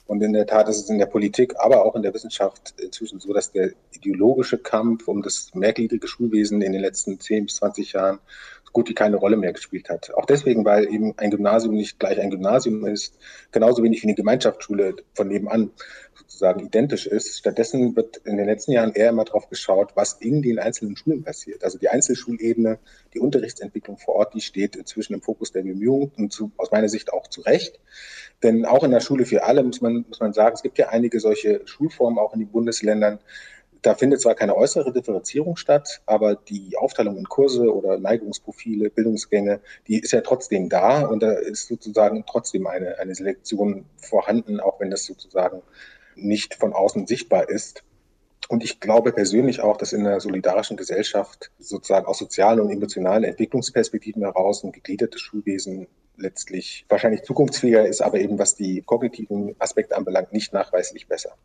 Und in der Tat ist es in der Politik, aber auch in der Wissenschaft inzwischen so, dass der ideologische Kampf um das mehrgliedrige Schulwesen in den letzten 10 bis 20 Jahren gut wie keine Rolle mehr gespielt hat. Auch deswegen, weil eben ein Gymnasium nicht gleich ein Gymnasium ist, genauso wenig wie eine Gemeinschaftsschule von nebenan sozusagen identisch ist. Stattdessen wird in den letzten Jahren eher immer darauf geschaut, was in den einzelnen Schulen passiert. Also die Einzelschulebene, die Unterrichtsentwicklung vor Ort, die steht inzwischen im Fokus der Bemühungen und zu, aus meiner Sicht auch zu Recht. Denn auch in der Schule für alle muss man, muss man sagen, es gibt ja einige solche Schulformen auch in den Bundesländern. Da findet zwar keine äußere Differenzierung statt, aber die Aufteilung in Kurse oder Neigungsprofile, Bildungsgänge, die ist ja trotzdem da und da ist sozusagen trotzdem eine, eine Selektion vorhanden, auch wenn das sozusagen nicht von außen sichtbar ist. Und ich glaube persönlich auch, dass in einer solidarischen Gesellschaft sozusagen aus sozialen und emotionalen Entwicklungsperspektiven heraus ein gegliedertes Schulwesen letztlich wahrscheinlich zukunftsfähiger ist, aber eben was die kognitiven Aspekte anbelangt, nicht nachweislich besser.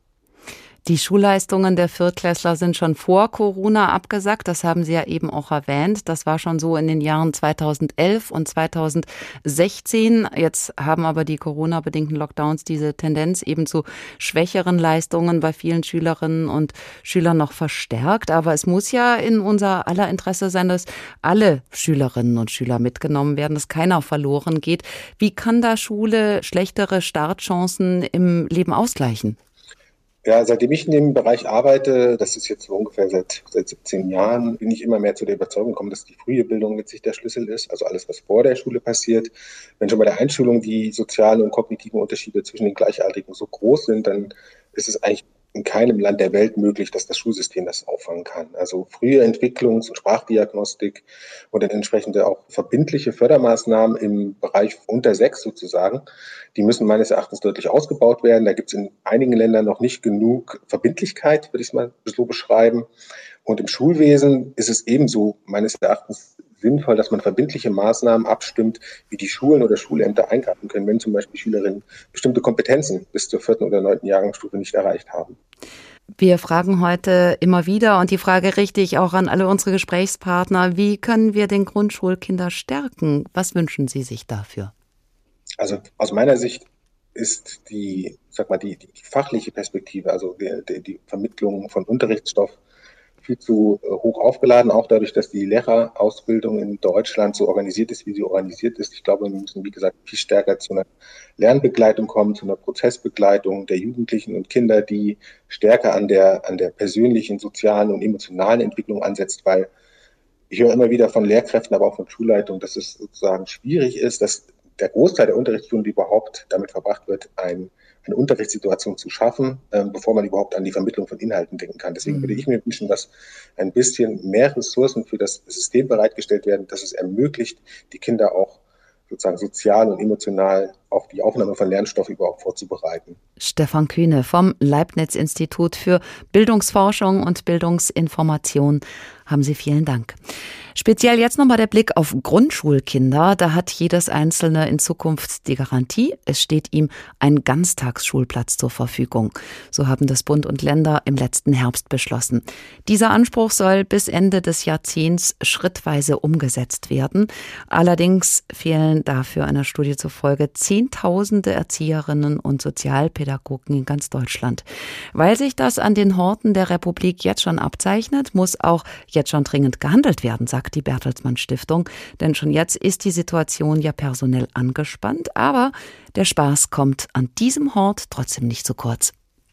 Die Schulleistungen der Viertklässler sind schon vor Corona abgesackt. Das haben Sie ja eben auch erwähnt. Das war schon so in den Jahren 2011 und 2016. Jetzt haben aber die Corona-bedingten Lockdowns diese Tendenz eben zu schwächeren Leistungen bei vielen Schülerinnen und Schülern noch verstärkt. Aber es muss ja in unser aller Interesse sein, dass alle Schülerinnen und Schüler mitgenommen werden, dass keiner verloren geht. Wie kann da Schule schlechtere Startchancen im Leben ausgleichen? Ja, seitdem ich in dem Bereich arbeite, das ist jetzt so ungefähr seit, seit 17 Jahren, bin ich immer mehr zu der Überzeugung gekommen, dass die frühe Bildung mit sich der Schlüssel ist. Also alles, was vor der Schule passiert. Wenn schon bei der Einschulung die sozialen und kognitiven Unterschiede zwischen den Gleichaltrigen so groß sind, dann ist es eigentlich in keinem Land der Welt möglich, dass das Schulsystem das auffangen kann. Also frühe Entwicklungs- und Sprachdiagnostik und dann entsprechende auch verbindliche Fördermaßnahmen im Bereich unter sechs sozusagen, die müssen meines Erachtens deutlich ausgebaut werden. Da gibt es in einigen Ländern noch nicht genug Verbindlichkeit, würde ich es mal so beschreiben. Und im Schulwesen ist es ebenso meines Erachtens sinnvoll, dass man verbindliche Maßnahmen abstimmt, wie die Schulen oder Schulämter eingreifen können, wenn zum Beispiel Schülerinnen bestimmte Kompetenzen bis zur vierten oder neunten Jahrgangsstufe nicht erreicht haben. Wir fragen heute immer wieder und die Frage richte ich auch an alle unsere Gesprächspartner, wie können wir den Grundschulkinder stärken? Was wünschen Sie sich dafür? Also aus meiner Sicht ist die, sag mal, die, die, die fachliche Perspektive, also die, die Vermittlung von Unterrichtsstoff viel zu äh, hoch aufgeladen, auch dadurch, dass die Lehrerausbildung in Deutschland so organisiert ist, wie sie organisiert ist. Ich glaube, wir müssen, wie gesagt, viel stärker zu einer Lernbegleitung kommen, zu einer Prozessbegleitung der Jugendlichen und Kinder, die stärker an der, an der persönlichen, sozialen und emotionalen Entwicklung ansetzt, weil ich höre immer wieder von Lehrkräften, aber auch von Schulleitungen, dass es sozusagen schwierig ist, dass der Großteil der Unterrichtsstunde überhaupt damit verbracht wird, ein eine Unterrichtssituation zu schaffen, ähm, bevor man überhaupt an die Vermittlung von Inhalten denken kann. Deswegen mhm. würde ich mir wünschen, dass ein bisschen mehr Ressourcen für das System bereitgestellt werden, dass es ermöglicht, die Kinder auch sozusagen sozial und emotional auf die Aufnahme von Lernstoff überhaupt vorzubereiten. Stefan Kühne vom Leibniz-Institut für Bildungsforschung und Bildungsinformation haben Sie vielen Dank. Speziell jetzt nochmal der Blick auf Grundschulkinder. Da hat jedes Einzelne in Zukunft die Garantie, es steht ihm ein Ganztagsschulplatz zur Verfügung. So haben das Bund und Länder im letzten Herbst beschlossen. Dieser Anspruch soll bis Ende des Jahrzehnts schrittweise umgesetzt werden. Allerdings fehlen dafür einer Studie zufolge Zehntausende Erzieherinnen und Sozialpädagogen in ganz Deutschland. Weil sich das an den Horten der Republik jetzt schon abzeichnet, muss auch jetzt schon dringend gehandelt werden, sagt die Bertelsmann Stiftung. Denn schon jetzt ist die Situation ja personell angespannt, aber der Spaß kommt an diesem Hort trotzdem nicht zu kurz.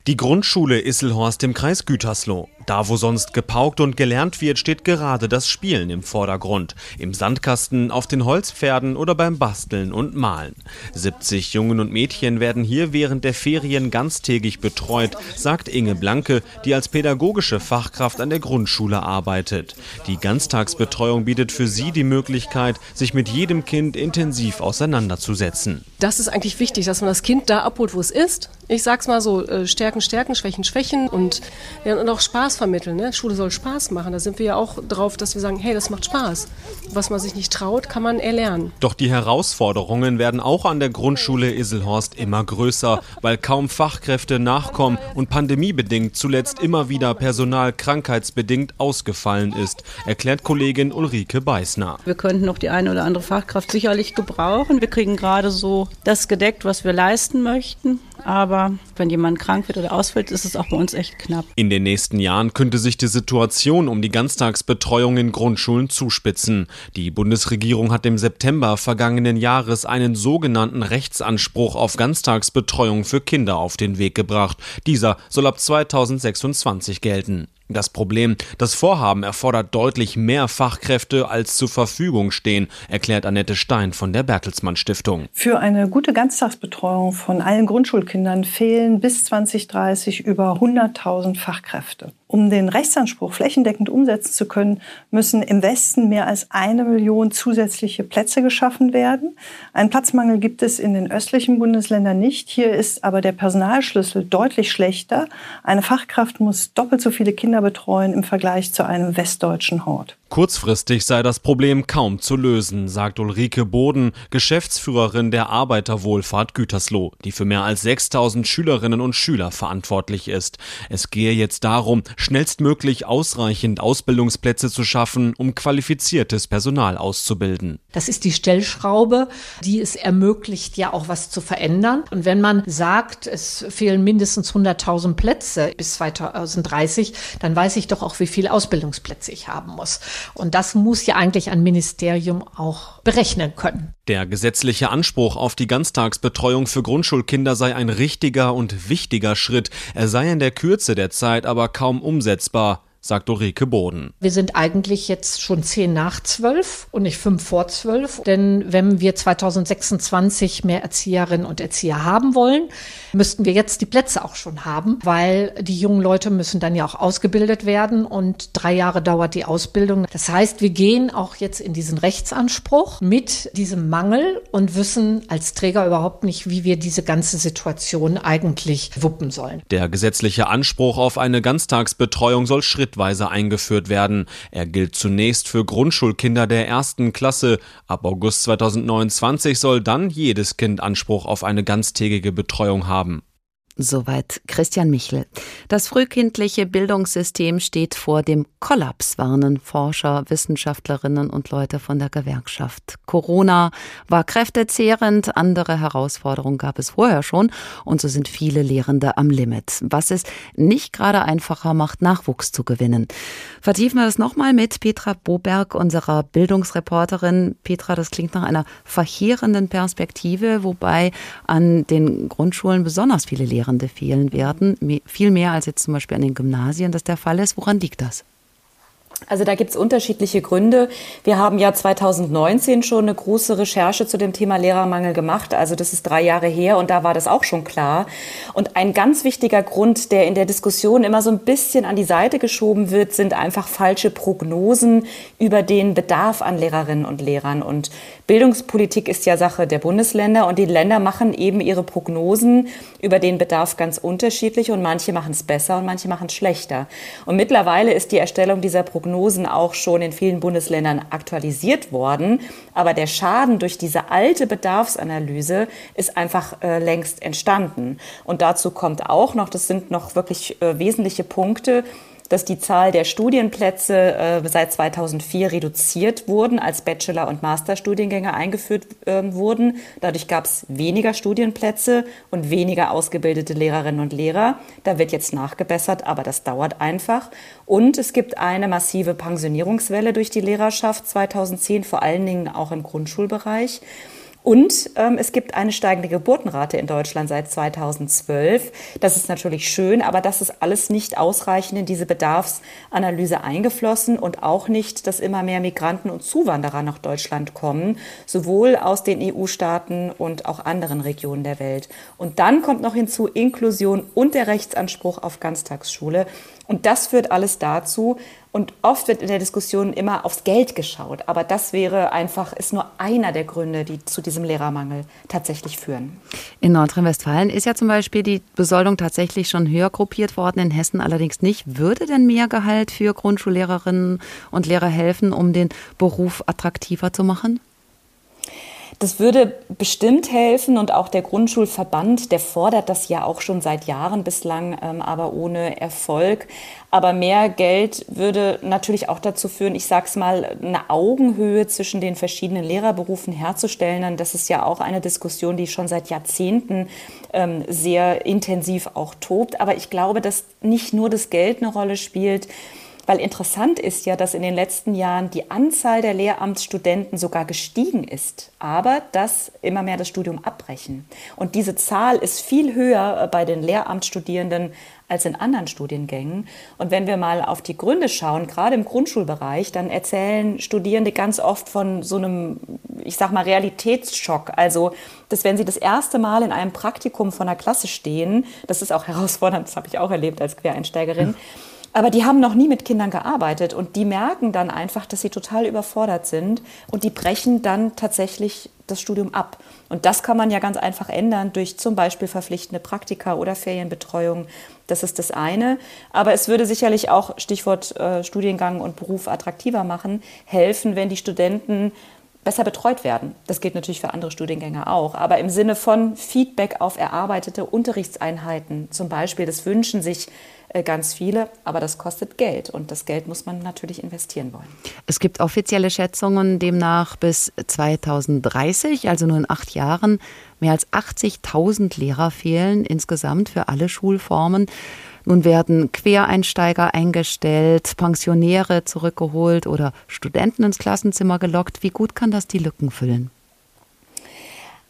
Die Grundschule Isselhorst im Kreis Gütersloh. Da, wo sonst gepaukt und gelernt wird, steht gerade das Spielen im Vordergrund. Im Sandkasten, auf den Holzpferden oder beim Basteln und Malen. 70 Jungen und Mädchen werden hier während der Ferien ganztägig betreut, sagt Inge Blanke, die als pädagogische Fachkraft an der Grundschule arbeitet. Die Ganztagsbetreuung bietet für sie die Möglichkeit, sich mit jedem Kind intensiv auseinanderzusetzen. Das ist eigentlich wichtig, dass man das Kind da abholt, wo es ist. Ich sag's mal so, äh, Stärken, Stärken, Schwächen, Schwächen und, ja, und auch Spaß vermitteln. Ne? Schule soll Spaß machen. Da sind wir ja auch drauf, dass wir sagen, hey, das macht Spaß. Was man sich nicht traut, kann man erlernen. Doch die Herausforderungen werden auch an der Grundschule Iselhorst immer größer, weil kaum Fachkräfte nachkommen und pandemiebedingt zuletzt immer wieder Personal krankheitsbedingt ausgefallen ist, erklärt Kollegin Ulrike Beißner. Wir könnten noch die eine oder andere Fachkraft sicherlich gebrauchen. Wir kriegen gerade so das gedeckt, was wir leisten möchten. Aber wenn jemand krank wird oder ausfällt, ist es auch bei uns echt knapp. In den nächsten Jahren könnte sich die Situation um die Ganztagsbetreuung in Grundschulen zuspitzen. Die Bundesregierung hat im September vergangenen Jahres einen sogenannten Rechtsanspruch auf Ganztagsbetreuung für Kinder auf den Weg gebracht. Dieser soll ab 2026 gelten. Das Problem, das Vorhaben erfordert deutlich mehr Fachkräfte, als zur Verfügung stehen, erklärt Annette Stein von der Bertelsmann Stiftung. Für eine gute Ganztagsbetreuung von allen Grundschulkindern fehlen bis 2030 über 100.000 Fachkräfte. Um den Rechtsanspruch flächendeckend umsetzen zu können, müssen im Westen mehr als eine Million zusätzliche Plätze geschaffen werden. Einen Platzmangel gibt es in den östlichen Bundesländern nicht. Hier ist aber der Personalschlüssel deutlich schlechter. Eine Fachkraft muss doppelt so viele Kinder betreuen im Vergleich zu einem westdeutschen Hort. Kurzfristig sei das Problem kaum zu lösen, sagt Ulrike Boden, Geschäftsführerin der Arbeiterwohlfahrt Gütersloh, die für mehr als 6000 Schülerinnen und Schüler verantwortlich ist. Es gehe jetzt darum, schnellstmöglich ausreichend Ausbildungsplätze zu schaffen, um qualifiziertes Personal auszubilden. Das ist die Stellschraube, die es ermöglicht, ja auch was zu verändern. Und wenn man sagt, es fehlen mindestens 100.000 Plätze bis 2030, dann weiß ich doch auch, wie viele Ausbildungsplätze ich haben muss. Und das muss ja eigentlich ein Ministerium auch berechnen können. Der gesetzliche Anspruch auf die Ganztagsbetreuung für Grundschulkinder sei ein richtiger und wichtiger Schritt. Er sei in der Kürze der Zeit aber kaum umsetzbar sagt Ulrike Boden. Wir sind eigentlich jetzt schon zehn nach zwölf und nicht fünf vor zwölf. Denn wenn wir 2026 mehr Erzieherinnen und Erzieher haben wollen, müssten wir jetzt die Plätze auch schon haben, weil die jungen Leute müssen dann ja auch ausgebildet werden und drei Jahre dauert die Ausbildung. Das heißt, wir gehen auch jetzt in diesen Rechtsanspruch mit diesem Mangel und wissen als Träger überhaupt nicht, wie wir diese ganze Situation eigentlich wuppen sollen. Der gesetzliche Anspruch auf eine Ganztagsbetreuung soll Schritt schrittweise eingeführt werden. Er gilt zunächst für Grundschulkinder der ersten Klasse. Ab August 2029 soll dann jedes Kind Anspruch auf eine ganztägige Betreuung haben. Soweit Christian Michel. Das frühkindliche Bildungssystem steht vor dem Kollaps, warnen Forscher, Wissenschaftlerinnen und Leute von der Gewerkschaft. Corona war kräftezehrend, andere Herausforderungen gab es vorher schon und so sind viele Lehrende am Limit, was es nicht gerade einfacher macht, Nachwuchs zu gewinnen. Vertiefen wir das nochmal mit Petra Boberg, unserer Bildungsreporterin. Petra, das klingt nach einer verheerenden Perspektive, wobei an den Grundschulen besonders viele Lehrer Lehrende fehlen werden, viel mehr als jetzt zum Beispiel an den Gymnasien das der Fall ist. Woran liegt das? Also da gibt es unterschiedliche Gründe. Wir haben ja 2019 schon eine große Recherche zu dem Thema Lehrermangel gemacht. Also das ist drei Jahre her und da war das auch schon klar. Und ein ganz wichtiger Grund, der in der Diskussion immer so ein bisschen an die Seite geschoben wird, sind einfach falsche Prognosen über den Bedarf an Lehrerinnen und Lehrern. Und Bildungspolitik ist ja Sache der Bundesländer und die Länder machen eben ihre Prognosen über den Bedarf ganz unterschiedlich und manche machen es besser und manche machen es schlechter. Und mittlerweile ist die Erstellung dieser Prognosen auch schon in vielen Bundesländern aktualisiert worden. Aber der Schaden durch diese alte Bedarfsanalyse ist einfach äh, längst entstanden. Und dazu kommt auch noch, das sind noch wirklich äh, wesentliche Punkte, dass die Zahl der Studienplätze äh, seit 2004 reduziert wurden, als Bachelor- und Masterstudiengänge eingeführt äh, wurden. Dadurch gab es weniger Studienplätze und weniger ausgebildete Lehrerinnen und Lehrer. Da wird jetzt nachgebessert, aber das dauert einfach. Und es gibt eine massive Pensionierungswelle durch die Lehrerschaft 2010, vor allen Dingen auch im Grundschulbereich. Und ähm, es gibt eine steigende Geburtenrate in Deutschland seit 2012. Das ist natürlich schön, aber das ist alles nicht ausreichend in diese Bedarfsanalyse eingeflossen und auch nicht, dass immer mehr Migranten und Zuwanderer nach Deutschland kommen, sowohl aus den EU-Staaten und auch anderen Regionen der Welt. Und dann kommt noch hinzu Inklusion und der Rechtsanspruch auf Ganztagsschule. Und das führt alles dazu, und oft wird in der Diskussion immer aufs Geld geschaut. Aber das wäre einfach, ist nur einer der Gründe, die zu diesem Lehrermangel tatsächlich führen. In Nordrhein-Westfalen ist ja zum Beispiel die Besoldung tatsächlich schon höher gruppiert worden, in Hessen allerdings nicht. Würde denn mehr Gehalt für Grundschullehrerinnen und Lehrer helfen, um den Beruf attraktiver zu machen? Das würde bestimmt helfen und auch der Grundschulverband, der fordert das ja auch schon seit Jahren bislang, ähm, aber ohne Erfolg. Aber mehr Geld würde natürlich auch dazu führen, ich sage es mal, eine Augenhöhe zwischen den verschiedenen Lehrerberufen herzustellen. das ist ja auch eine Diskussion, die schon seit Jahrzehnten ähm, sehr intensiv auch tobt. Aber ich glaube, dass nicht nur das Geld eine Rolle spielt. Weil interessant ist ja, dass in den letzten Jahren die Anzahl der Lehramtsstudenten sogar gestiegen ist, aber dass immer mehr das Studium abbrechen. Und diese Zahl ist viel höher bei den Lehramtsstudierenden als in anderen Studiengängen. Und wenn wir mal auf die Gründe schauen, gerade im Grundschulbereich, dann erzählen Studierende ganz oft von so einem, ich sag mal, Realitätsschock. Also, dass wenn sie das erste Mal in einem Praktikum von einer Klasse stehen, das ist auch herausfordernd, das habe ich auch erlebt als Quereinsteigerin, ja aber die haben noch nie mit Kindern gearbeitet und die merken dann einfach, dass sie total überfordert sind und die brechen dann tatsächlich das Studium ab. Und das kann man ja ganz einfach ändern durch zum Beispiel verpflichtende Praktika oder Ferienbetreuung. Das ist das eine. Aber es würde sicherlich auch, Stichwort äh, Studiengang und Beruf attraktiver machen, helfen, wenn die Studenten besser betreut werden. Das gilt natürlich für andere Studiengänge auch. Aber im Sinne von Feedback auf erarbeitete Unterrichtseinheiten zum Beispiel, das wünschen sich ganz viele, aber das kostet Geld und das Geld muss man natürlich investieren wollen. Es gibt offizielle Schätzungen, demnach bis 2030, also nur in acht Jahren, mehr als 80.000 Lehrer fehlen insgesamt für alle Schulformen. Nun werden Quereinsteiger eingestellt, Pensionäre zurückgeholt oder Studenten ins Klassenzimmer gelockt. Wie gut kann das die Lücken füllen?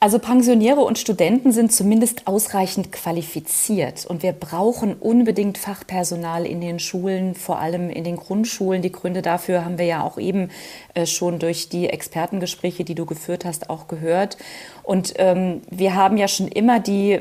Also Pensionäre und Studenten sind zumindest ausreichend qualifiziert und wir brauchen unbedingt Fachpersonal in den Schulen, vor allem in den Grundschulen. Die Gründe dafür haben wir ja auch eben äh, schon durch die Expertengespräche, die du geführt hast, auch gehört. Und ähm, wir haben ja schon immer die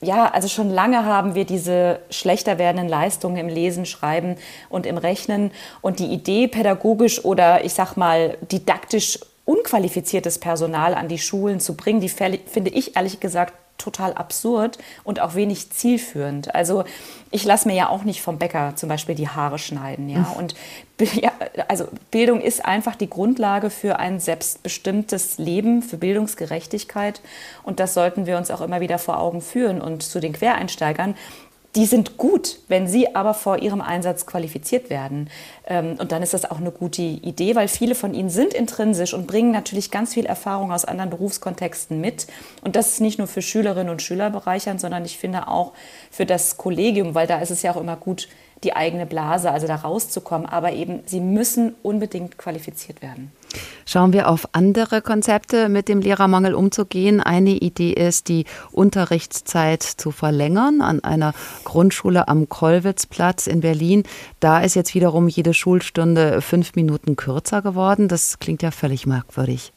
ja, also schon lange haben wir diese schlechter werdenden Leistungen im Lesen, Schreiben und im Rechnen. Und die Idee, pädagogisch oder ich sag mal didaktisch unqualifiziertes Personal an die Schulen zu bringen, die finde ich ehrlich gesagt total absurd und auch wenig zielführend. Also ich lasse mir ja auch nicht vom Bäcker zum Beispiel die Haare schneiden, ja. Und ja, also Bildung ist einfach die Grundlage für ein selbstbestimmtes Leben, für Bildungsgerechtigkeit. Und das sollten wir uns auch immer wieder vor Augen führen. Und zu den Quereinsteigern, die sind gut, wenn sie aber vor ihrem Einsatz qualifiziert werden. Ähm, und dann ist das auch eine gute Idee, weil viele von ihnen sind intrinsisch und bringen natürlich ganz viel Erfahrung aus anderen Berufskontexten mit. Und das ist nicht nur für Schülerinnen und Schüler bereichernd, sondern ich finde auch für das Kollegium, weil da ist es ja auch immer gut, die eigene Blase, also da rauszukommen. Aber eben, sie müssen unbedingt qualifiziert werden. Schauen wir auf andere Konzepte, mit dem Lehrermangel umzugehen. Eine Idee ist, die Unterrichtszeit zu verlängern an einer Grundschule am Kollwitzplatz in Berlin. Da ist jetzt wiederum jede Schulstunde fünf Minuten kürzer geworden. Das klingt ja völlig merkwürdig.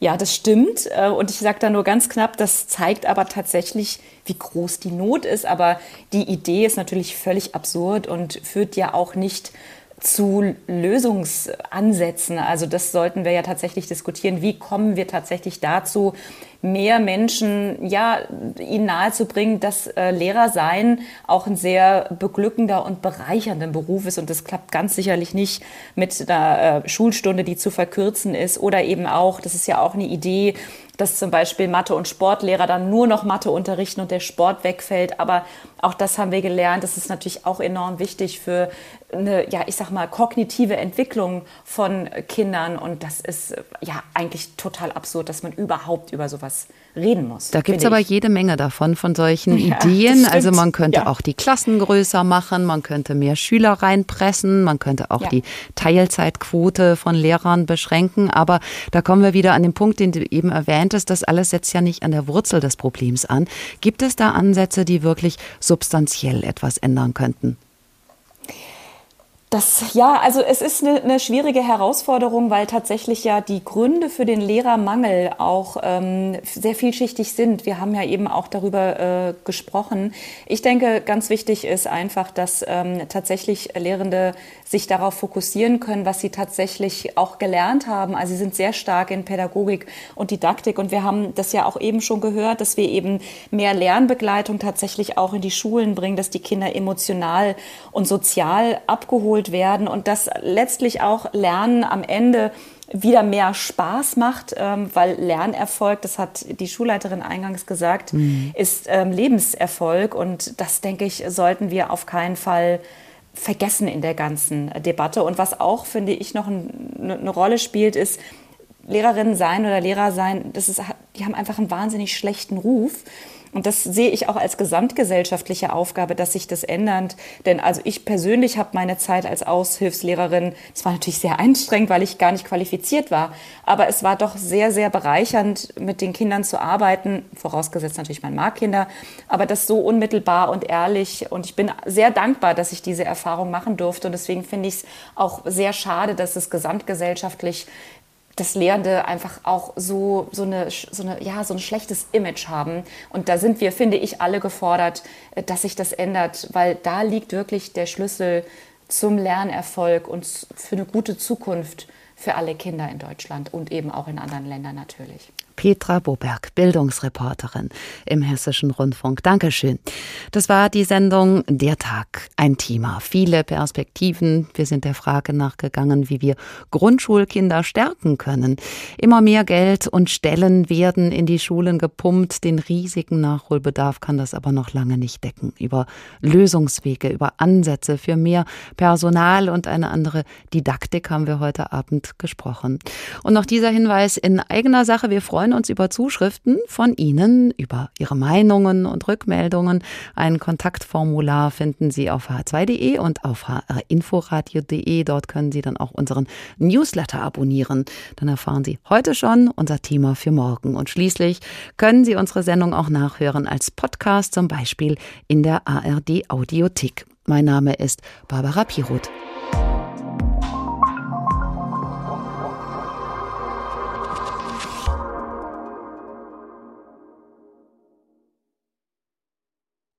Ja, das stimmt. Äh, und ich sage da nur ganz knapp, das zeigt aber tatsächlich, wie groß die Not ist. Aber die Idee ist natürlich völlig absurd und führt ja auch nicht zu Lösungsansätzen. Also das sollten wir ja tatsächlich diskutieren. Wie kommen wir tatsächlich dazu, mehr Menschen, ja, ihnen nahezubringen, dass äh, Lehrer sein auch ein sehr beglückender und bereichernder Beruf ist. Und das klappt ganz sicherlich nicht mit einer äh, Schulstunde, die zu verkürzen ist. Oder eben auch, das ist ja auch eine Idee, dass zum Beispiel Mathe- und Sportlehrer dann nur noch Mathe unterrichten und der Sport wegfällt. Aber auch das haben wir gelernt. Das ist natürlich auch enorm wichtig für eine, ja, ich sag mal, kognitive Entwicklung von Kindern. Und das ist ja eigentlich total absurd, dass man überhaupt über sowas reden muss. Da gibt es aber ich. jede Menge davon, von solchen Ja, Ideen. Also man könnte Ja. auch die Klassen größer machen, man könnte mehr Schüler reinpressen, man könnte auch Ja. die Teilzeitquote von Lehrern beschränken. Aber da kommen wir wieder an den Punkt, den du eben erwähntest, das alles setzt ja nicht an der Wurzel des Problems an. Gibt es da Ansätze, die wirklich substanziell etwas ändern könnten? Das, ja, also es ist eine, eine schwierige Herausforderung, weil tatsächlich ja die Gründe für den Lehrermangel auch ähm, sehr vielschichtig sind. Wir haben ja eben auch darüber äh, gesprochen. Ich denke, ganz wichtig ist einfach, dass ähm, tatsächlich Lehrende sich darauf fokussieren können, was sie tatsächlich auch gelernt haben. Also sie sind sehr stark in Pädagogik und Didaktik und wir haben das ja auch eben schon gehört, dass wir eben mehr Lernbegleitung tatsächlich auch in die Schulen bringen, dass die Kinder emotional und sozial abgeholt werden und dass letztlich auch Lernen am Ende wieder mehr Spaß macht, ähm, weil Lernerfolg, das hat die Schulleiterin eingangs gesagt, Mhm. ist ähm, Lebenserfolg und das, denke ich, sollten wir auf keinen Fall vergessen in der ganzen Debatte. Und was auch, finde ich, noch ein, eine, eine Rolle spielt, ist, Lehrerinnen sein oder Lehrer sein, das ist, die haben einfach einen wahnsinnig schlechten Ruf. Und das sehe ich auch als gesamtgesellschaftliche Aufgabe, dass sich das ändert. Denn also ich persönlich habe meine Zeit als Aushilfslehrerin, es war natürlich sehr anstrengend, weil ich gar nicht qualifiziert war, aber es war doch sehr, sehr bereichernd, mit den Kindern zu arbeiten, vorausgesetzt natürlich, man mag Kinder, aber das so unmittelbar und ehrlich. Und ich bin sehr dankbar, dass ich diese Erfahrung machen durfte. Und deswegen finde ich es auch sehr schade, dass es gesamtgesellschaftlich dass Lehrende einfach auch so, so, eine, so, eine, ja, so ein schlechtes Image haben. Und da sind wir, finde ich, alle gefordert, äh, dass sich das ändert, weil da liegt wirklich der Schlüssel zum Lernerfolg und für eine gute Zukunft für alle Kinder in Deutschland und eben auch in anderen Ländern natürlich. Petra Boberg, Bildungsreporterin im Hessischen Rundfunk. Dankeschön. Das war die Sendung Der Tag, ein Thema, viele Perspektiven. Wir sind der Frage nachgegangen, wie wir Grundschulkinder stärken können. Immer mehr Geld und Stellen werden in die Schulen gepumpt. Den riesigen Nachholbedarf kann das aber noch lange nicht decken. Über Lösungswege, über Ansätze für mehr Personal und eine andere Didaktik haben wir heute Abend gesprochen. Und noch dieser Hinweis in eigener Sache. Wir freuen uns über Zuschriften von Ihnen, über Ihre Meinungen und Rückmeldungen. Ein Kontaktformular finden Sie auf h2.de und auf hrinforadio.de. Dort können Sie dann auch unseren Newsletter abonnieren. Dann erfahren Sie heute schon unser Thema für morgen. Und schließlich können Sie unsere Sendung auch nachhören als Podcast, zum Beispiel in der ARD Audiothek. Mein Name ist Barbara Piroth.